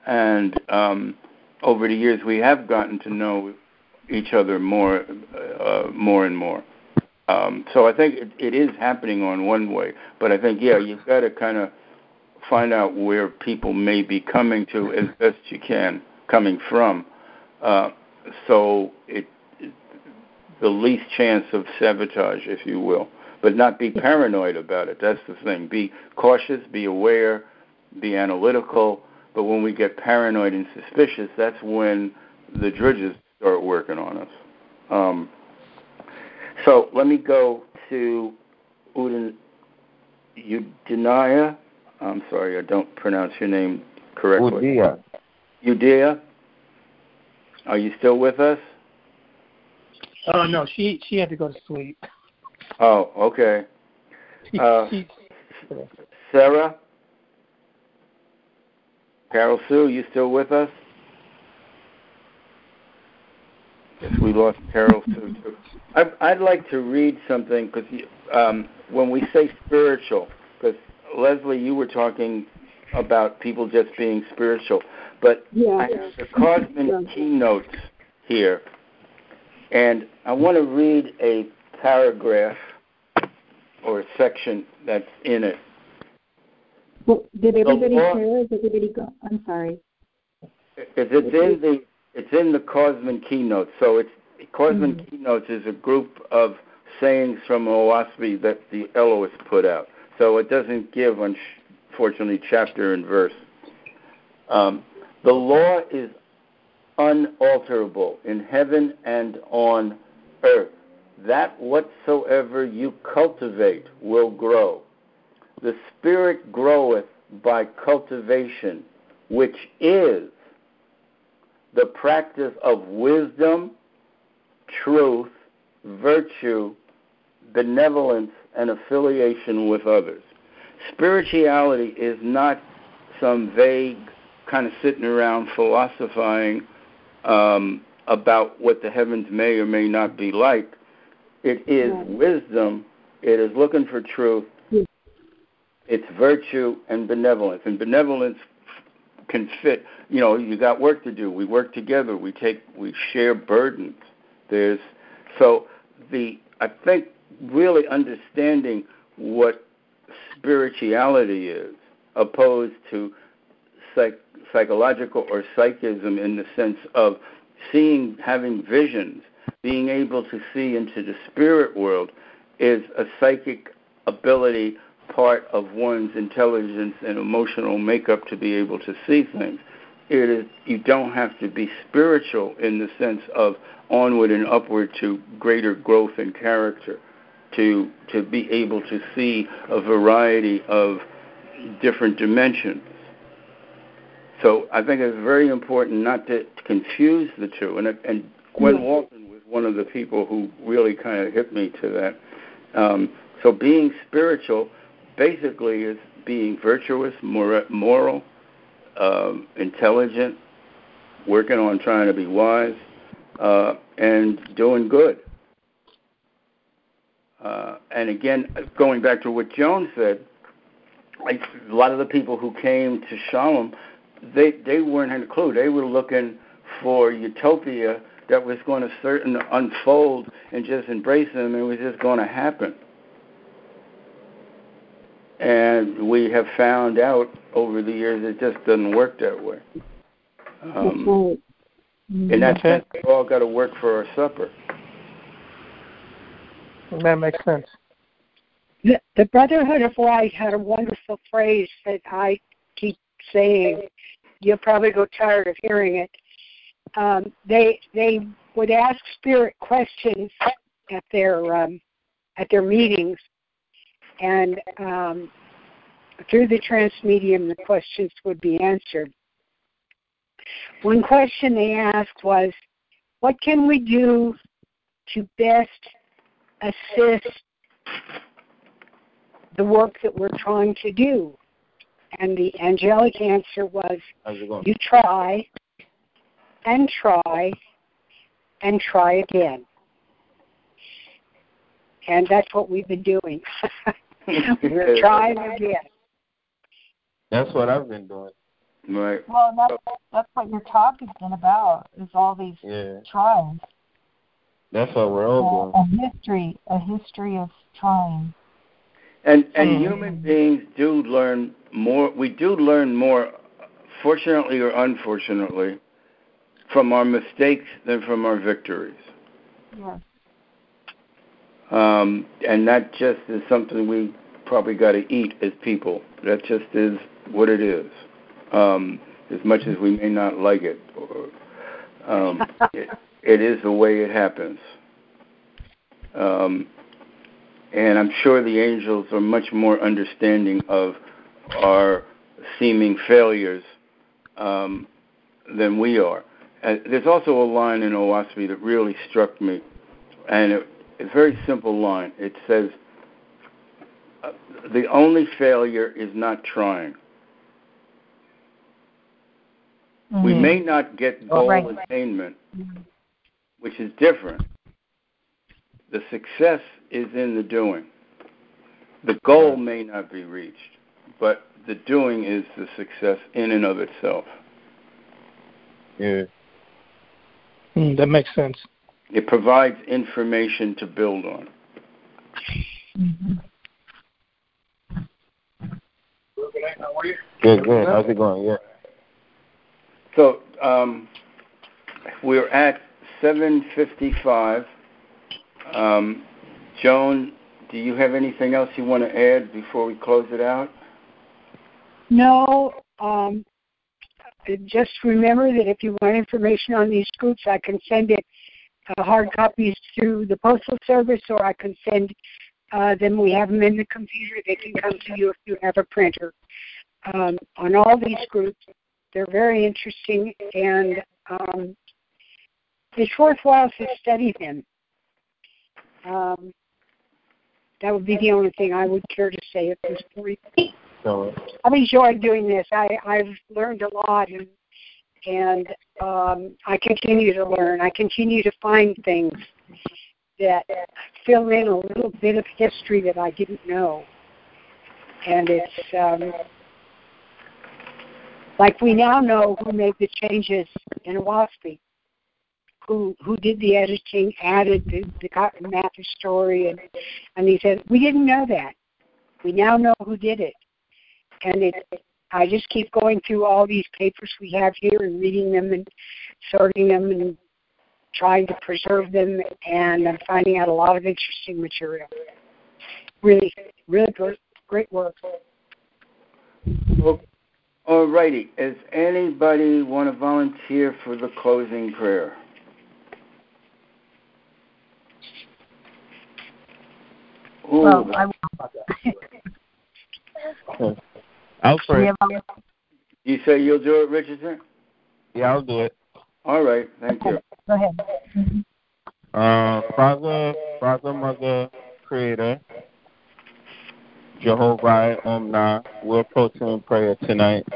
and um, over the years we have gotten to know each other more, uh, more and more. Um, so I think it, it is happening on one way, but I think yeah, you've got to kind of find out where people may be coming to as best you can, coming from. Uh, so it, the least chance of sabotage, if you will, but not be paranoid about it. That's the thing. Be cautious, be aware, be analytical. But when we get paranoid and suspicious, that's when the drujas start working on us. Um, so let me go to Udin Udinaya. I'm sorry, I don't pronounce your name correctly. Udia. Udea. Are you still with us? Oh no, she she had to go to sleep. Oh, okay. Uh, Sarah? Carol Sue, you still with us? Yes, we lost Carol Sue too. I, I'd like to read something because um, when we say spiritual, because Leslie, you were talking about people just being spiritual. But Yeah. I have the Cosmic Yeah. keynotes here, and I want to read a paragraph or a section that's in it. Well, did everybody law- share? Is everybody go? I'm sorry. It's, it's in the it's in the Cosmic keynotes. So it's Cosmic Mhm. keynotes is a group of sayings from Oahspe that the Elohist put out. So it doesn't give, unfortunately, chapter and verse. Um, the law is unalterable in heaven and on earth. That whatsoever you cultivate will grow. The Spirit groweth by cultivation, which is the practice of wisdom, truth, virtue, benevolence, and affiliation with others. Spirituality is not some vague kind of sitting around philosophizing um, about what the heavens may or may not be like. It is wisdom. It is looking for truth. It's virtue and benevolence. And benevolence can fit. You know, you got work to do. We work together. We take. We share burdens. There's so the I think really understanding what spirituality is, opposed to psych, psychological or psychism in the sense of seeing, having visions, being able to see into the spirit world, is a psychic ability part of one's intelligence and emotional makeup to be able to see things. It is you don't have to be spiritual in the sense of onward and upward to greater growth in character, to to be able to see a variety of different dimensions. So I think it's very important not to confuse the two. And and Gwen Walton was one of the people who really kind of hit me to that. Um, so being spiritual basically is being virtuous, mor- moral, um, intelligent, working on trying to be wise, uh, and doing good. Uh, and again, going back to what Joan said, a lot of the people who came to Shalam, they they weren't had a clue. They were looking for utopia that was going to certain unfold and just embrace them. It was just going to happen. And we have found out over the years it just doesn't work that way. Um. In that Okay. sense, we all got to work for our supper. That makes sense. The, the Brotherhood of Light had a wonderful phrase that I keep saying. You'll probably go tired of hearing it. Um, they they would ask spirit questions at their um, at their meetings, and um, through the trance medium, the questions would be answered. One question they asked was, "What can we do to best assist the work that we're trying to do. And the angelic answer was How's it going? you try and try and try again. And that's what we've been doing. *laughs* we're *laughs* trying again. That's what I've been doing. Right. Well, that's that's what your talk has been about. Is all these Yeah, tries. that's what we're all Uh, doing. a history, a history of trying. And and Mhm. human beings do learn more. We do learn more, fortunately or unfortunately, from our mistakes than from our victories. Yes. Um, and that just is something we probably got to eat as people. That just is what it is. Um, as much as we may not like it, or, um, it, *laughs* it is the way it happens. Um, and I'm sure the angels are much more understanding of our seeming failures um, than we are. Uh, there's also a line in Oahspe that really struck me, and it, it's a very simple line. It says, uh, "The only failure is not trying." We Mhm. may not get goal Right. attainment, which is different. The success is in the doing. The goal may not be reached, but the doing is the success in and of itself. Yeah. Mm, that makes sense. It provides information to build on. Mm-hmm. Good, good. How's it going? Yeah. So um, we're at 7:55. Um, Joan, do you have anything else you want to add before we close it out? No, um, just remember that if you want information on these groups, I can send it uh, hard copies through the postal service, or I can send uh, them. We have them in the computer. They can come to you if you have a printer. Um, on all these groups, they're very interesting, and um, it's worthwhile to study them. Um, that would be the only thing I would care to say at this point. So, I've enjoyed doing this. I, I've learned a lot, and and um, I continue to learn. I continue to find things that fill in a little bit of history that I didn't know, and it's um, like we now know who made the changes in Oahspe, who who did the editing, added the, the Cotton Mather story, and and he said we didn't know that. We now know who did it, and it. I just keep going through all these papers we have here and reading them and sorting them and trying to preserve them, and I'm finding out a lot of interesting material. Really, really great, great work. Well, all righty. Does anybody want to volunteer for the closing prayer? Ooh, Well, I *laughs* I'll pray. you say you'll do it, Richardson? Yeah, I'll do it. All right. Thank you. Go ahead. Uh, Father, Father, Mother, Creator, Jehovah Omna, we're approaching in prayer tonight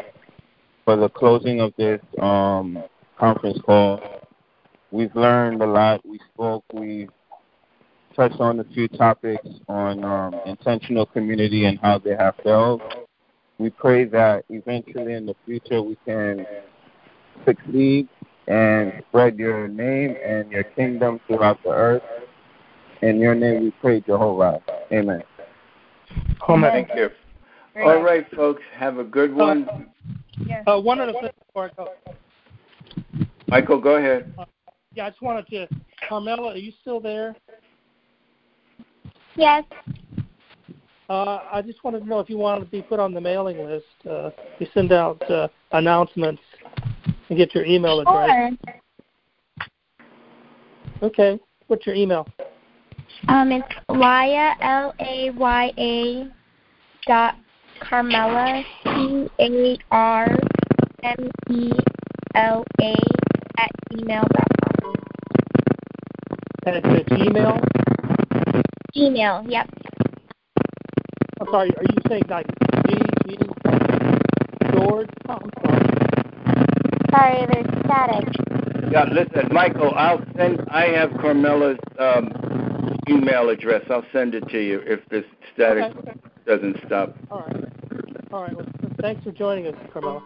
for the closing of this um, conference call. We've learned a lot. We spoke. We touched on a few topics on um, intentional community and how they have failed. We pray that eventually in the future we can succeed and spread your name and your kingdom throughout the earth. In your name we pray, Jehovah. Amen. Amen. Thank you. All right, folks. Have a good one. Yes. Uh, one other thing before I go. Michael, go ahead. Yeah, I just wanted to. Carmela, are you still there? Yes. Uh, I just wanted to know if you wanted to be put on the mailing list. Uh, you send out uh, announcements and get your email address. Sure. Okay. What's your email? Um, it's Laya L A Y A dot Carmela C A R M E L A at gmail dot com. At the Gmail. Gmail, yep. I'm sorry. Are you saying like G G George? Oh, I'm sorry. Sorry, there's static. Yeah, listen, Michael. I'll send. I have Carmela's um, email address. I'll send it to you if this static Okay. okay. doesn't stop. All right. All right. Well, thanks for joining us, Carmela.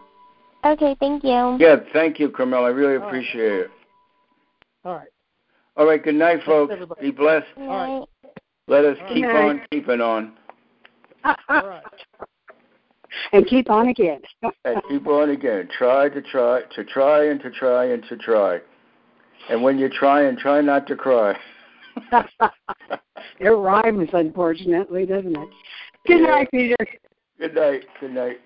Okay, thank you. Yeah, thank you, Carmela. I really All right. appreciate it. All right. All right. Good night, folks. everybody. Be blessed. All right. right. Let us All keep right. on keeping on. All right. and keep on again. And keep on again. Try to try to try and to try and to try. And when you try and try not to cry. *laughs* it rhymes, unfortunately, doesn't it? Good Yeah. night, Peter. Good night. Good night.